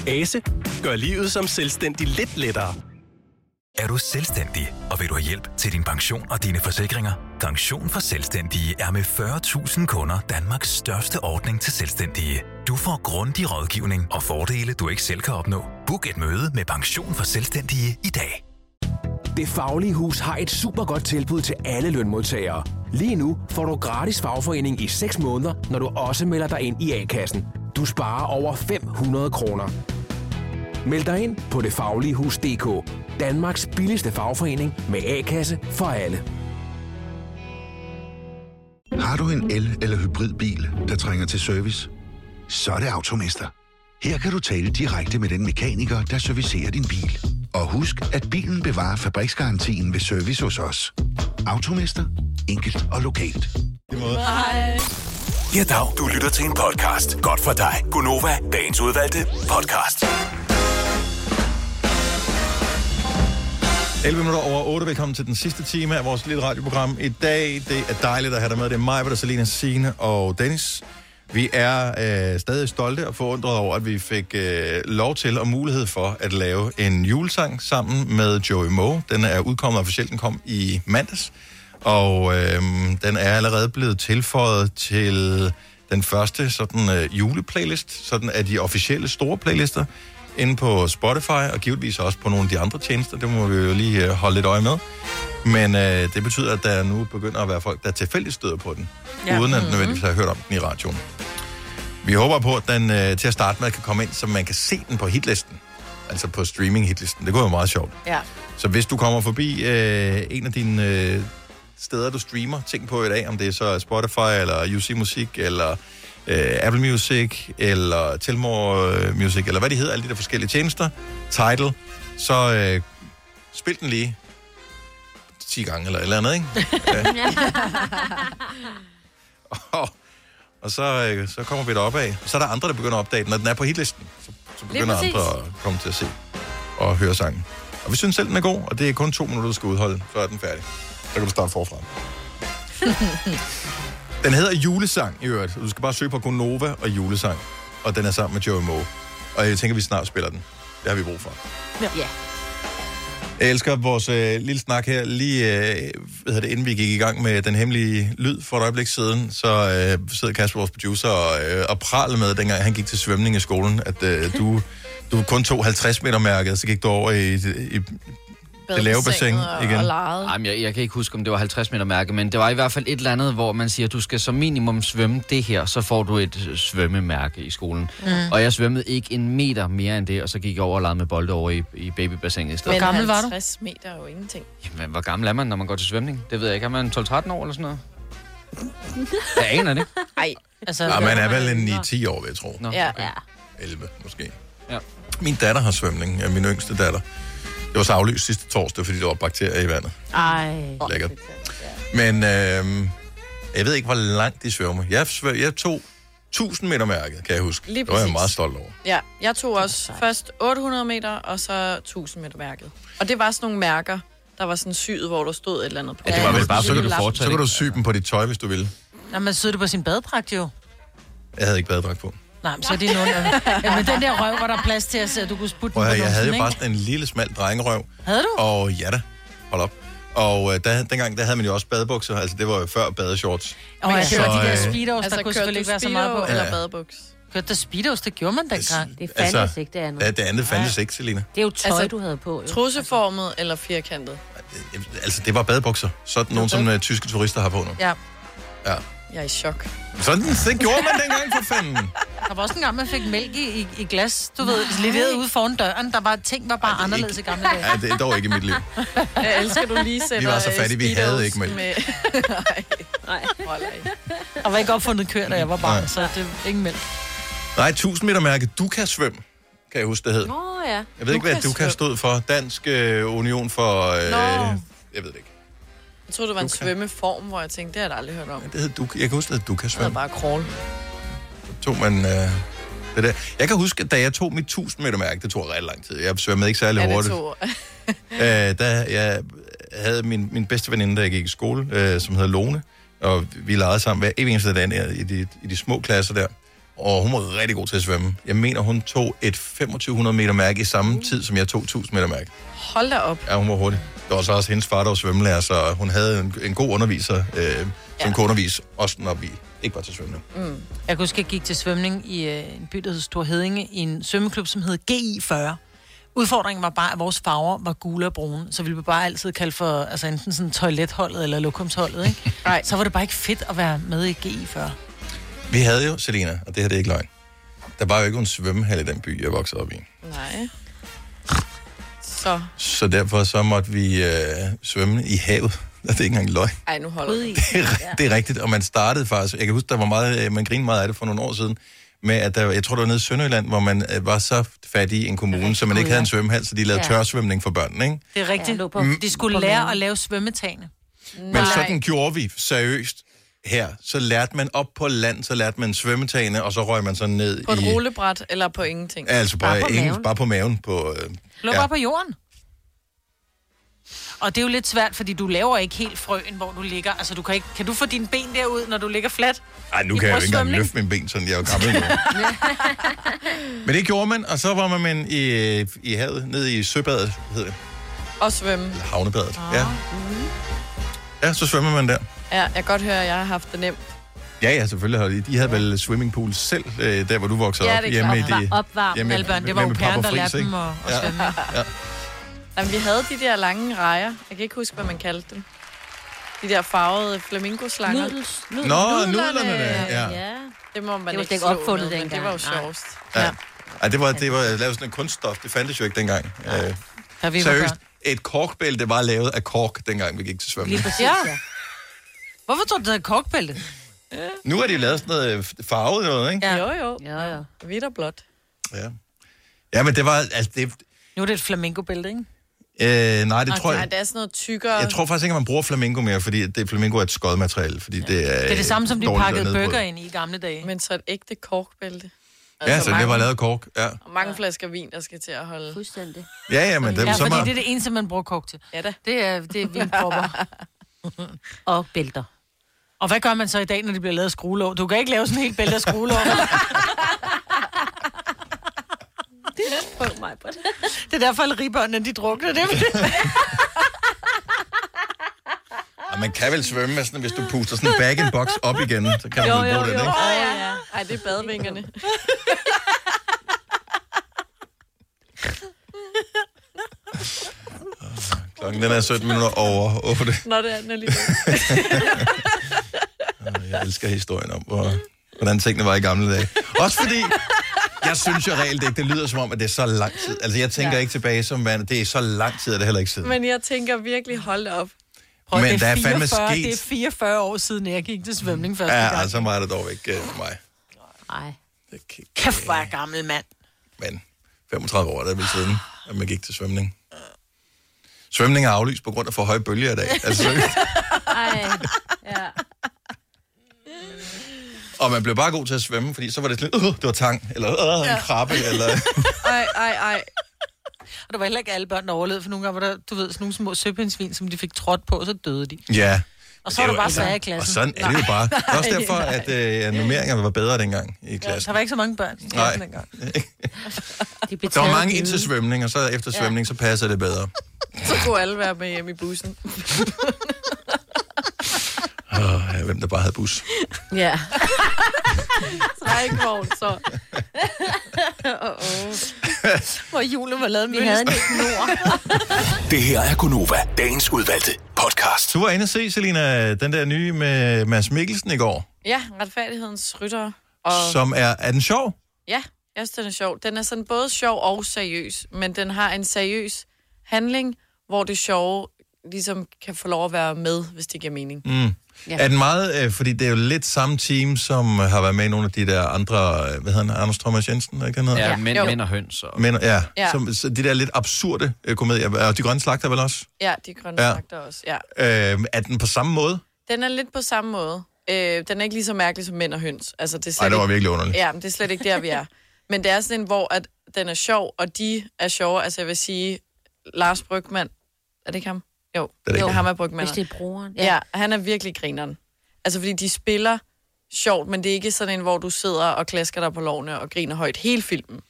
Ase gør livet som selvstændig lidt lettere. Er du selvstændig, og vil du have hjælp til din pension og dine forsikringer? Pension for Selvstændige er med 40.000 kunder Danmarks største ordning til selvstændige. Du får grundig rådgivning og fordele, du ikke selv kan opnå. Book et møde med Pension for Selvstændige i dag. Det Faglige Hus har et super godt tilbud til alle lønmodtagere. Lige nu får du gratis fagforening i 6 måneder, når du også melder dig ind i A-kassen. Du sparer over 500 kroner. Meld dig ind på detfagligehus.dk. Danmarks billigste fagforening med A-kasse for alle. Har du en el- eller hybridbil, der trænger til service? Så er det Automester. Her kan du tale direkte med den mekaniker, der servicerer din bil. Og husk, at bilen bevarer fabriksgarantien ved service hos os. Automester. Enkelt og lokalt. Ja, dag. Du lytter til en podcast. Godt for dig. Gunova, dagens udvalgte podcast. 11 minutter over 8. Velkommen til den sidste time af vores lille radioprogram. I dag, det er dejligt at have dig med. Det er mig, der Selina Signe og Dennis. Vi er øh, stadig stolte og forundrede over, at vi fik øh, lov til og mulighed for at lave en julesang sammen med Joey Moe. Den er udkommet officielt, den kom i mandags. Og øh, den er allerede blevet tilføjet til den første sådan øh, juleplaylist, sådan af de officielle store playlister, inde på Spotify, og givetvis også på nogle af de andre tjenester. Det må vi jo lige øh, holde lidt øje med. Men øh, det betyder, at der nu begynder at være folk, der tilfældigt støder på den, Ja. uden at Mhm. nødvendigvis have hørt om den i radioen. Vi håber på, at den øh, til at starte med kan komme ind, så man kan se den på hitlisten. Altså på streaming-hitlisten. Det kunne være meget sjovt. Ja. Så hvis du kommer forbi øh, en af dine øh, steder, du streamer ting på i dag, om det er så Spotify, eller UC Musik, eller øh, Apple Music, eller Telmore øh, Music, eller hvad de hedder, alle de der forskellige tjenester, Tidal, så øh, spil den lige 10 gange eller et eller andet, ikke? og, og så, øh, så kommer vi derop af. Så er der andre, der begynder at opdage den. Når den er på hitlisten, så, så begynder andre at komme til at se og høre sangen. Og vi synes selv, den er god, og det er kun to minutter, du skal udholde, så er den færdig. Så kan du starte forfra. Den hedder Julesang i øvrigt. Du skal bare søge på Gonova og Julesang. Og den er sammen med Joey Moe. Og jeg tænker, vi snart spiller den. Det har vi brug for. Ja. Jeg elsker vores øh, lille snak her. Lige øh, hvad hedder det, inden vi gik i gang med den hemmelige lyd for et øjeblik siden, så øh, sidder Kasper, vores producer, og, øh, og praler med, dengang han gik til svømning i skolen, at øh, du, du kun tog 50 meter mærket, så gik du over i, i, det lave bassin igen. Jamen, jeg, jeg kan ikke huske, om det var 50 meter mærke, men det var i hvert fald et eller andet, hvor man siger, at du skal som minimum svømme det her, så får du et øh, svømmemærke i skolen. Mm. Og jeg svømmede ikke en meter mere end det, og så gik jeg over og legede med bolde over i, i babybassinet i stedet. Men gammel 50 meter er jo ingenting. Jamen, hvor gammel er man, når man går til svømning? Det ved jeg ikke. Er man 12-13 år eller sådan noget? Jeg aner det. Ej, altså... Ja, man er vel en 9-10 år, vil jeg tro. Nå, Ja. okay. 11 måske. Ja. Min datter har svømning, ja, min yngste datter. Det var så aflyst sidste torsdag, fordi der var bakterier i vandet. Ej. Lækkert. Men øh, jeg ved ikke, hvor langt de svømmer. Jeg, svøm, jeg tog 1000 meter mærket, kan jeg huske. Lige det var jeg præcis. meget stolt over. Ja, jeg tog også først 800 meter, og så 1000 meter mærket. Og det var sådan nogle mærker, der var sådan syet, hvor der stod et eller andet på. Ja, det var vel bare, så kan du, lap. så kan du sy dem på dit tøj, hvis du vil. Nå, man sidder det på sin badedragt jo. Jeg havde ikke badedragt på. Nej, men så er det nogen... Ja, men den der røv, var der plads til at se, at du kunne sputte Prøv den på jeg havde jo bare sådan en lille, smal drengerøv. Havde du? Og ja da, hold op. Og øh, der, dengang, der havde man jo også badebukser. Altså, det var jo før badeshorts. Og jeg Så, kørte de der øh, speedos, Altså, der kunne selvfølgelig ikke være så meget på. eller Ja. badebuks? Kørte der speedos, det gjorde man dengang. Det Altså, fandtes ikke, det andet. Ja, det andet fandtes ikke, Selina. Det er jo tøj, Altså, altså, du havde på. Jo. Trusseformet eller firkantet? Altså, det var badebukser. Sådan nogle, som øh, tyske turister har på nu. Ja. Ja. Jeg er i chok. Sådan, sådan gjorde man dengang for fanden. Der var også en gang, man fik mælk i, i, i glas, du ved, leveret ude foran døren. Der var ting, var bare anderledes i gamle dage. Ja, det er dog ikke i mit liv. Jeg elsker, du lige sætter Vi var så fattige, vi speedos havde ikke mælk. Med... Nej. Hold af. Der var ikke opfundet køer, da jeg var barn, Nej. så det er ingen mælk. Nej, 1000 meter mærke. Du kan svømme, kan jeg huske, det hed. Nå ja. Jeg ved ikke, hvad du kan stod for. Dansk øh, Union for... Øh, Nå. jeg ved det ikke. Jeg troede, det var en Du kan. svømmeform, hvor jeg tænkte, det har jeg da aldrig hørt om. Det hed du, jeg kan huske, at du kan Det svømme. er bare crawl. tog man øh, det der. Jeg kan huske, at da jeg tog mit 1000 meter mærke, det tog ret lang tid. Jeg svømmede ikke særlig Ja, det hurtigt. tog... Øh, da jeg havde min, min bedste veninde, da jeg gik i skole, øh, som hedder Lone, og vi legede sammen hver eneste dag der, i, de, i de små klasser der. Og hun var rigtig god til at svømme. Jeg mener, hun tog et 2500 meter mærke i samme tid, som jeg tog 1000 meter mærke. Hold da op. Ja, hun var hurtig. Det var så også hendes far, der var svømmelærer, så hun havde en, en god underviser, øh, som Ja. kunne undervise os, når vi ikke var til svømning. Mm. Jeg kan huske, at jeg gik til svømning i øh, en by, der hed Stor Hedinge, i en svømmeklub, som hed GI40. Udfordringen var bare, at vores farver var gule og brune, så vi blev bare altid kaldt for altså enten sådan toiletholdet eller lokumsholdet, ikke? Nej. Så var det bare ikke fedt at være med i GI40. Vi havde jo, Selina, og det her det er ikke løgn, der var jo ikke en svømmehal i den by, jeg voksede op i. Nej. Så. Så derfor så måtte vi øh, svømme i havet. Det er ikke engang løgn. Ej, nu holder. Det er, det er rigtigt, og man startede faktisk, jeg kan huske, der var meget, øh, man grinede meget af det for nogle år siden, med at der, jeg tror, det var nede i Sønderjylland, hvor man øh, var så fattig i en kommune, så man ikke havde en svømmehal, så de lavede Ja. tørsvømning for børnene, ikke? Det er rigtigt. Ja, Ja, de skulle lære at lave svømmetagene. Men sådan gjorde vi seriøst her. Så lærte man op på land, så lærte man svømmetagene, og så røg man så ned På et i... rullebræt eller på ingenting? Altså bare, Bare på ingen, maven. bare på maven. På, øh, Lå ja. bare på jorden. Og det er jo lidt svært, fordi du laver ikke helt frøen, hvor du ligger. Altså, du kan, ikke, kan du få dine ben derud, når du ligger fladt? Ej, nu I kan jeg jo ikke engang løfte mine ben, sådan jeg er jo gammel nu. Men det gjorde man, og så var man i, i havet, nede i søbadet, hedder det. Og svømme. Havnebadet. Ja. ja, så svømmer man der. Ja, jeg kan godt høre, at jeg har haft det nemt. Ja, ja, selvfølgelig har de. De havde vel swimmingpool selv, øh, der hvor du voksede Ja, op. det er klart. opvarmet. hjemme- Alle børn, det var pairen, Papa der lærte dem at- at ja. svømme. Ja. Jamen, vi havde de der lange rejer. Jeg kan ikke huske, hvad man kaldte dem. De der farvede flamingoslanger. Nudels. Nå, nudlerne der, ja. ja. Det må man Det var ikke ikke opfundet med, dengang. Det var jo sjovest. Ja. Ej, det var, det var lavet sådan en kunststof. Det fandtes jo ikke dengang. Øh, vi var seriøst, et korkbælte var lavet af kork, dengang vi gik til svømning. Lige præcis, ja. Hvorfor tror du, det er korkbælte? Nu er de lavet sådan noget øh, farvet noget, ikke? Ja. Jo, jo. Ja, ja. Hvidt og blåt. Ja. Ja, men det var, altså det, Nu er det et flamingobælte, ikke? øh, nej, det Og tror nej, jeg, det er sådan noget tykkere. jeg tror faktisk ikke, at man bruger flamingo mere, fordi det, flamingo er et skodmateriale, fordi det er Det er det samme, som de dårligt pakkede burger ind i i gamle dage. Men så et ægte korkbælte. Ja, så det var lavet af kork, ja. Og mange flasker vin, der skal til at holde. Fuldstændig. Ja, ja, men det, Ja, så fordi det er det eneste, man bruger kork til. Ja da. Det er, det er vinpropper. Og bælter. Og hvad gør man så i dag, når de bliver lavet af skruelåg? Du kan ikke lave sådan en helt bælte af skruelåg. Prøv mig på det. Det er derfor, alle ribbørnene, de drukner det. og man kan vel svømme med sådan, hvis du puster sådan en bag-in-box op igen, så kan man vel bruge den, ikke? Åh, ja. Ej, det er badvingerne. Klokken den er 17 minutter over 8. Nå, det er den alligevel. Jeg elsker historien om, hvor, hvordan tingene var i gamle dage. Også fordi, jeg synes jo reelt ikke, det lyder som om, at det er så lang tid. Altså, jeg tænker Ja. ja. ikke tilbage som vand. Det er så lang tid, er det heller ikke siden. Men jeg tænker virkelig, hold op. Prøv, Men det der er fandme 44, sket- Det er 44 år siden, jeg gik til svømning første Ja, gang. altså var det dog ikke uh, for mig. Nej. Kæft, hvor er jeg gammel mand. Men 35 år er det vel siden, at man gik til svømning. Svømning er aflyst på grund af for høje bølger i dag. Altså, Ej, ja. Og man blev bare god til at svømme, fordi så var det sådan lidt, uh, det var tang, eller uh, en krabbe, eller... Ej, ej, ej. Og der var heller ikke alle børn, der overlevede, for nogle gange var der, du ved, sådan nogle små søpindsvin, som de fik trådt på, så døde de. Ja. Og så var Det er der bare sager i klassen. Og sådan er det jo bare. Det er også Nej, derfor, nej. at øh, nummeringerne var bedre dengang i Ja, klassen. der var ikke så mange børn i Nej. klassen dengang. De Der var mange ind til svømning, og så efter Ja. svømning, så passer det bedre. Så kunne alle være med hjem i bussen. Hvem der bare havde bus. Ja. Trækvogn, så. oh, oh. Hvor julen var lavet Vi havde en snor. Det her er Gunova, dagens udvalgte podcast. Du var inde og se, Selina, den der nye med Mads Mikkelsen i går, Ja, retfærdighedens rytter. Og... som er, er den sjov? Ja, jeg synes, den er sjov. Den er sådan både sjov og seriøs, men den har en seriøs handling, hvor det sjove ligesom kan få lov at være med, hvis det giver mening. Mm. Ja. Er den meget, øh, fordi det er jo lidt samme team, som har været med i nogle af de der andre, øh, hvad hedder han, Anders Thomas Jensen, ikke han hedder? Ja, mænd, Jo. mænd og høns. Og... Men, ja, Ja. ja. Som, så de der lidt absurde øh, komedier, og de grønne slagter vel også? Ja, de grønne Ja. ja. slagter også. Ja. Øh, er den på samme måde? Den er lidt på samme måde. Øh, den er ikke lige så mærkelig som mænd og høns. Altså, det er slet Ej, det var ikke... virkelig underligt. Ja, men det er slet ikke der, vi er. Men det er sådan en, hvor at den er sjov, og de er sjove. Altså, jeg vil sige, Lars Brygman, er det ikke ham? Jo, det er jo ham er Brygman. Hvis det er brugeren. Ja. ja, han er virkelig grineren. Altså, fordi de spiller sjovt, men det er ikke sådan en, hvor du sidder og klasker dig på lovene og griner højt hele filmen.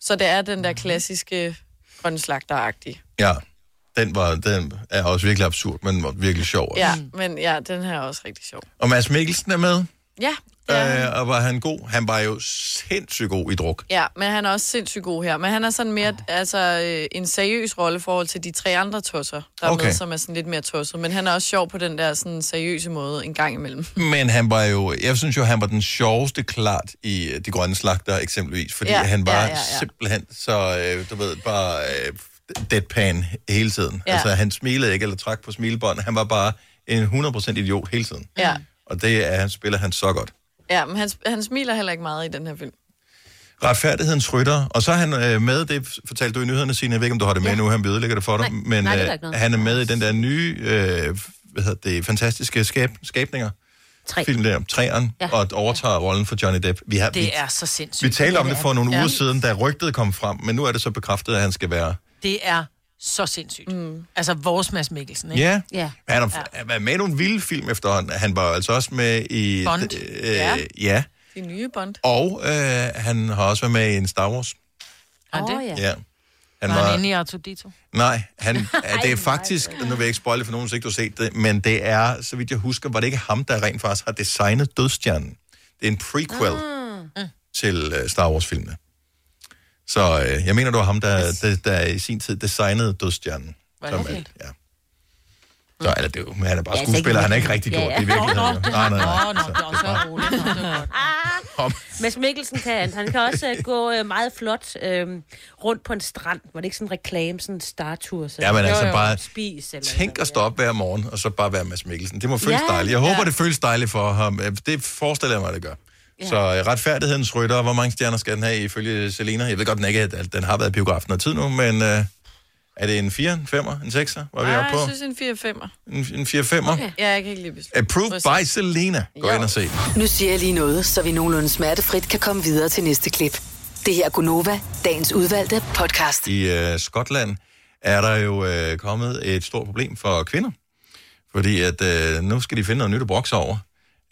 Så det er den der klassiske grønne slagter Ja, den, var, den er også virkelig absurd, men var virkelig sjov. også. Ja, men ja, den her er også rigtig sjov. Og Mads Mikkelsen er med, Ja, han. øh, og var han god? Han var jo sindssygt god i druk. Ja, men han er også sindssygt god her. Men han er sådan mere altså, øh, en seriøs rolle i forhold til de tre andre tosser, der er Okay. med, som er sådan lidt mere tosset. Men han er også sjov på den der sådan seriøse måde en gang imellem. Men han var jo, jeg synes jo, han var den sjoveste klart i øh, De Grønne Slagter eksempelvis, fordi Ja, ja, han var ja, ja, ja, ja, ja. simpelthen så, øh, du ved, bare øh, deadpan hele tiden. Ja. Ja. Altså, han smilede ikke eller trak på smilebånd. Han var bare en 100% idiot hele tiden. Ja, Og det er, han spiller han så godt. Ja men han, han smiler heller ikke meget i den her film. Retfærdighedens rytter. Og så er han øh, med, det fortalte du i nyhederne, Signe, jeg ved ikke, om du har det med ja. nu, han ødelægger det for dig, Nej, men nej, det er øh, ikke noget. han er med i den der nye, øh, hvad hedder det, fantastiske skab, skabninger. Tre. Film der, træeren, Ja. ja. og overtager rollen for Johnny Depp. Vi, har, vi, Det er så sindssygt. vi talte om det for nogle Ja. uger siden, da rygtet kom frem, men nu er det så bekræftet, at han skal være... Det er så sindssygt. Mm. Altså vores Mads Mikkelsen, ikke? Ja. ja. Han har ja. været med i nogle vilde film efterhånden. Han var altså også med i... Bond. Øh, Ja. ja. De nye Bond. Og øh, han har også været med i en Star Wars. Han det? Ja. Han Han var var, han inde i Artudito? nej, han, ja, det er faktisk, nu vil jeg ikke spoile for nogen, hvis ikke du har set det, men det er, så vidt jeg husker, var det ikke ham, der rent faktisk har designet Dødstjernen. Det er en prequel Mm. til uh, Star Wars-filmene. Så øh, jeg mener, det var ham, der, der, der i sin tid designede Dødstjernen. Var det er- vildt? Ja. Så eller det er jo, han er bare Ja, så skuespiller, han er ikke rigtig gjort det i virkeligheden. Nå, jo. nå, Nej, nej, nej. Nå, nå, det er også roligt. Nå, det er godt. Mads Mikkelsen kan, han kan også uh, gå uh, meget flot uh, rundt på en strand. Var det ikke sådan en reklame, sådan en startur? Så Ja, men altså bare Spis, eller tænk at stå op hver morgen, og så bare være Mads Mikkelsen. Det må føles Ja. dejligt. Jeg håber, Ja. det føles dejligt for ham. Øh, Det forestiller jeg mig, det gør. Ja. Så øh, retfærdighedens rytter, hvor mange stjerner skal den have ifølge Selina? Jeg ved godt, den ikke at den har været i biografen noget tid nu, men øh, er det en 4, en 5'er, en 6'er? Var vi oppe på? jeg synes en 4-5'er. En, en 4-5'er? Okay. Ja, jeg kan ikke lige beslutte. Approved by Selena. Gå ind og se. Nu siger jeg lige noget, så vi nogenlunde smertefrit kan komme videre til næste klip. Det her er Gunova, dagens udvalgte podcast. I øh, Skotland er der jo øh, kommet et stort problem for kvinder. Fordi at øh, nu skal de finde noget nyt at brokse over.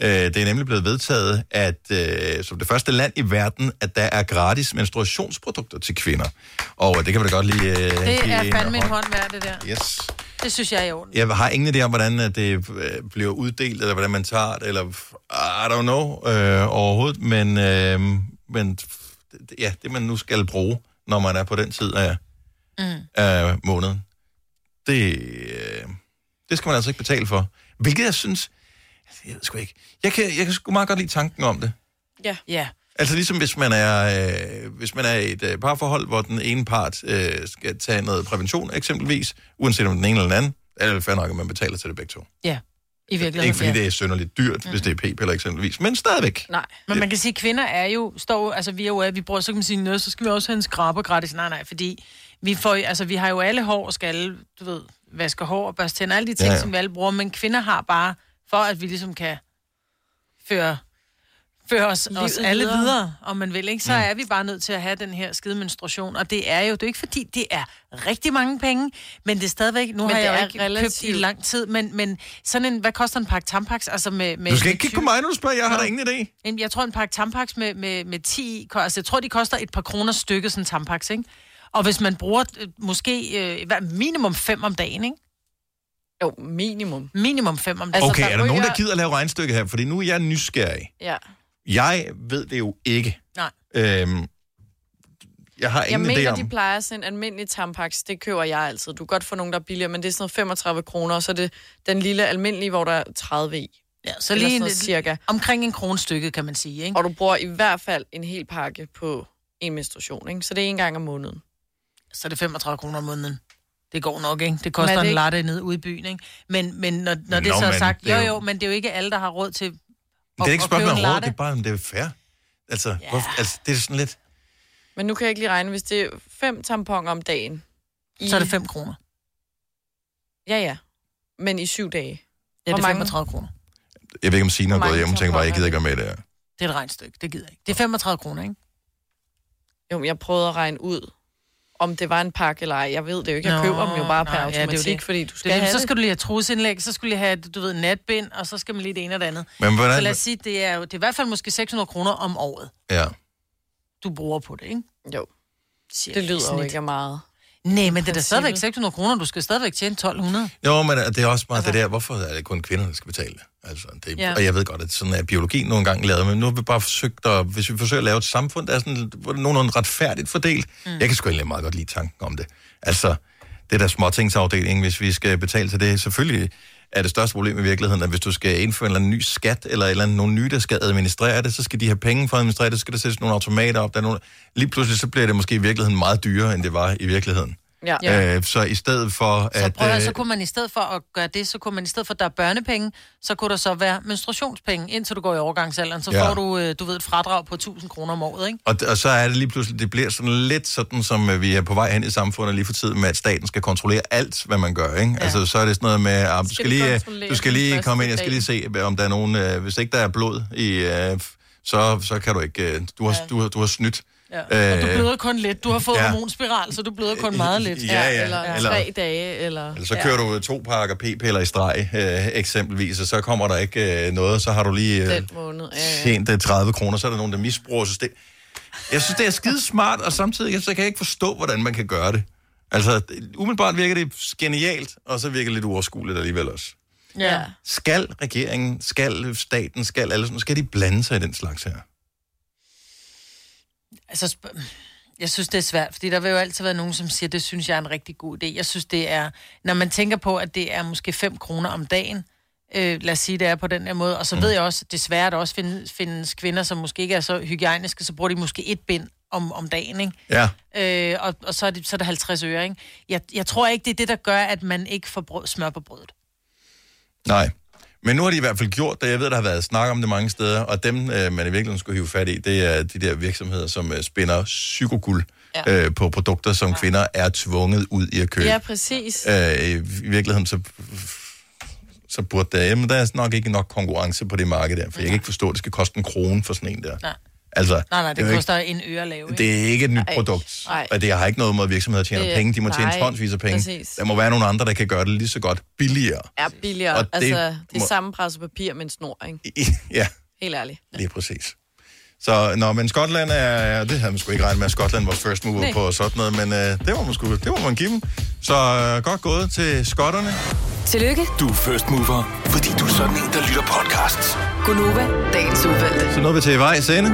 Øh, det er nemlig blevet vedtaget, at øh, som det første land i verden, at der er gratis menstruationsprodukter til kvinder. Og øh, det kan vi da godt lige øh, Det er fandme en hånd. værd, det der. Yes. Det synes jeg er i orden. Jeg har ingen idé om, hvordan øh, det øh, bliver uddelt, eller hvordan man tager det, eller I don't know øh, overhovedet, men, øh, men ja, det man nu skal bruge, når man er på den tid af, Mm. af måneden, det, det skal man altså ikke betale for. Hvilket jeg synes, jeg ved sgu ikke, jeg kan, jeg kan sgu meget godt lide tanken om det. Ja. Ja. Altså ligesom hvis man er, øh, hvis man er i et øh, parforhold, hvor den ene part øh, skal tage noget prævention eksempelvis, uanset om den ene eller den anden, er det fair nok, at man betaler til det begge to. Ja, i virkeligheden. Ikke fordi ja. det er synderligt dyrt, mm. hvis det er p-piller eksempelvis, men stadigvæk. Nej. Men man kan sige, at kvinder er jo, står, altså vi er jo, vi bruger, så kan man sige, noget, så skal vi også have en skraber gratis. Nej, nej, fordi vi får, altså vi har jo alle hår og skal alle, du ved, vaske hår og børste tænder, alle de ting, ja. ja. som vi alle bruger, men kvinder har bare, for at vi ligesom kan føre, føre os, Livet os alle videre. om man vil, ikke? så Mm. er vi bare nødt til at have den her skide menstruation, og det er jo, det er ikke fordi, det er rigtig mange penge, men det er stadigvæk, nu Men har det jeg jo ikke købt relativt. i lang tid, men, men sådan en, hvad koster en pakke Tampax, altså med... med Du skal med ikke kigge på 20 mig, når du spørger, jeg har Nå. da ingen idé. En- Jeg tror, en pakke Tampax med, med, med 10... ko- Altså, jeg tror, de koster et par kroner stykket, sådan en Tampax, ikke? Og hvis man bruger øh, måske øh, minimum fem om dagen, ikke? Jo, minimum. Minimum fem om dagen. Okay, er der nogen, der ryger- gider at lave regnstykke her? Fordi nu er jeg nysgerrig. Ja. Jeg ved det jo ikke. Nej. Øhm, jeg har Jeg ingen idé mener, om... de plejer sådan en almindelig Tampax. Det køber jeg altid. Du kan godt få nogen, der er billigere, men det er sådan noget 35 kroner, og så er det den lille almindelige, hvor der er 30 i. Ja, så Eller lige sådan noget en- cirka. Omkring en krone stykket, kan man sige, ikke? Og du bruger i hvert fald en hel pakke på en menstruation, ikke? Så det er en gang om måneden. Så er det 35 kroner om måneden. Det går nok, ikke? Det koster er det en latte nede ude i byen, ikke? Men, men når, når det Nå, så er sagt, det jo jo- men det er jo ikke alle, der har råd til Men det er ikke at spørgsmål om råd, det er bare, om det er fair. Altså, yeah. hvorfor, altså, det er sådan lidt... Men nu kan jeg ikke lige regne, hvis det er fem tamponer om dagen. Så er det 5 kroner. Ja, ja. Men i syv dage. Ja, Hvor det er mange- 35 kroner. Jeg ved ikke, om Signe har gået hjem og tænker bare, jeg gider ikke være med i det her. Det er et regnstykke, det gider jeg ikke. Det er 35 kroner, ikke? Jo, men jeg prøvede at regne ud, om det var en pakke eller ej. Jeg ved det jo ikke. Jeg Nå, køber dem jo bare per nej, ja, det er jo automatik, det. fordi du Det skal det, have så det. skal du lige have trusindlæg, så skulle du lige have, du ved, natbind, og så skal man lige det ene og det andet. Men hvordan- Så lad os sige, det er jo det er i hvert fald måske 600 kroner om året, Ja. du bruger på det, ikke? Jo. Det lyder jo ikke meget. Nej, men det er da stadigvæk 600 kroner, du skal stadigvæk tjene 1200. Jo, men det er også meget det der, hvorfor er det kun kvinder, der skal betale det? Altså, det Ja. ja. Og jeg ved godt, at sådan er biologi nogle gange lavet, men nu har vi bare forsøgt at, hvis vi forsøger at lave et samfund, der er sådan, hvor det er nogenlunde retfærdigt fordelt. Mm. Jeg kan sgu egentlig meget godt lide tanken om det. Altså, det der småtingsafdeling, hvis vi skal betale til det, selvfølgelig er det største problem i virkeligheden, at hvis du skal indføre en eller anden ny skat, eller, eller andet, nogle nye, der skal administrere det, så skal de have penge for at administrere det, så skal der sættes nogle automater op. Der er nogle... Lige pludselig så bliver det måske i virkeligheden meget dyrere, end det var i virkeligheden. Ja. Ja. Øh, så i stedet for Så at... prøv at, øh, så kunne man i stedet for at gøre det, så kunne man i stedet for, at der er børnepenge, så kunne der så være menstruationspenge, indtil du går i overgangsalderen. Så Ja. får du, øh, du ved, et fradrag på 1000 kroner om året, ikke? Og, og så er det lige pludselig, det bliver sådan lidt sådan, som øh, vi er på vej hen i samfundet lige for tiden, med at staten skal kontrollere alt, hvad man gør, ikke? Ja. Altså, så er det sådan noget med, at du Skal lige, du skal lige komme ind, jeg skal lige se, om der er nogen, øh, hvis ikke der er blod i, øh, så, så kan du ikke, øh, du har, du, har, du har snydt. Ja. Og du Øh, bløder kun lidt. Du har fået ja. ja. hormonspiral, så du bløder kun meget lidt. Ja, ja. Eller, Eller- tre dage, eller... Eller så kører du to pakker p-piller i streg, øh, eksempelvis, og så kommer der ikke øh, noget, så har du lige øh, Den måned. Ja, ja. tjent øh, 30 kroner, så er der nogen, der misbruger systemet. Jeg synes, det er skide smart, og samtidig så kan jeg ikke forstå, hvordan man kan gøre det. Altså, umiddelbart virker det genialt, og så virker det lidt uoverskueligt alligevel også. Ja. Skal regeringen, skal staten, skal alle sådan, skal de blande sig i den slags her? Altså, jeg synes, det er svært, fordi der vil jo altid være nogen, som siger, det synes jeg er en rigtig god idé. Jeg synes, det er, når man tænker på, at det er måske 5 kroner om dagen, øh, lad os sige, det er på den her måde, og så mm. ved jeg også, desværre, at der også findes, findes kvinder, som måske ikke er så hygiejniske, så bruger de måske et bind om, om dagen, ikke? Ja. Øh, og, og så, er det, så er det 50 øre, ikke? Jeg, jeg tror ikke, det er det, der gør, at man ikke får brød, smør på brødet. Nej. Men nu har de i hvert fald gjort det. Jeg ved, der har været snak om det mange steder, og dem, øh, man i virkeligheden skulle hive fat i, det er de der virksomheder, som øh, spinder psykoguld ja. øh, på produkter, som ja. kvinder er tvunget ud i at købe. Ja, præcis. Øh, i, virkeligheden, så, så burde der, jamen, der er nok ikke nok konkurrence på det marked der, for jeg kan ikke forstå, at det skal koste en krone for sådan en der. Nej. Altså, Nej, nej, det jo koster en øre at lave, Ikke, ikke? det er ikke et nyt Ej, produkt, ej. og det har ikke noget mod virksomheder tjener Det- penge. De må tjene nej, tonsvis af penge. præcis. Der må være nogle andre, der kan gøre det lige så godt billigere. Er billigere. Og det det, altså, det er må- samme presset papir med en snor, ikke? Ja, Helt ærligt. lige præcis. Så, nå, men Skotland er, det havde man sgu ikke regnet med, at Skotland var first mover Nej. på sådan noget, men øh, det, må man sgu, det må man give dem. Så øh, godt gået til skotterne. Tillykke, Du er first mover, fordi du er sådan en, der lytter podcasts. Gunova, dagens udvalgte. Så nåede vi til vej scene.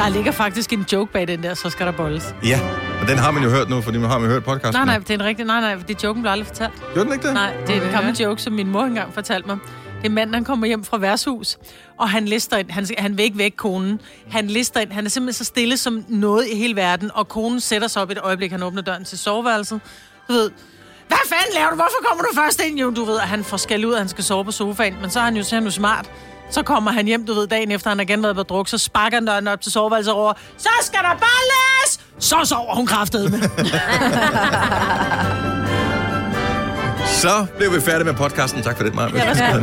Der ligger faktisk en joke bag den der, så skal der bolles. Ja, og den har man jo hørt nu, fordi man har man hørt podcasten. Nej, nej, det er en rigtig... Nej, nej, det joken blev aldrig fortalt. Gjorde den ikke det? Nej, det er en gammel joke, som min mor engang fortalte mig. Det er manden, han kommer hjem fra værtshus, og han lister ind. Han, han vil ikke væk konen. Han lister ind. Han er simpelthen så stille som noget i hele verden, og konen sætter sig op et øjeblik. Han åbner døren til soveværelset. Du ved, hvad fanden laver du? Hvorfor kommer du først ind? Jo, du ved, at han får skæld ud, at han skal sove på sofaen. Men så er han jo, så er han jo smart. Så kommer han hjem, du ved, dagen efter han har igen været på druk, så sparker han døren op til soveværelset råber, så skal der bolles! Så sover hun kraftedeme. Så blev vi færdige med podcasten. Tak for det, Maja. Ja.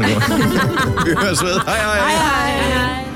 Vi høres ved. Hej, hej. hej, hej.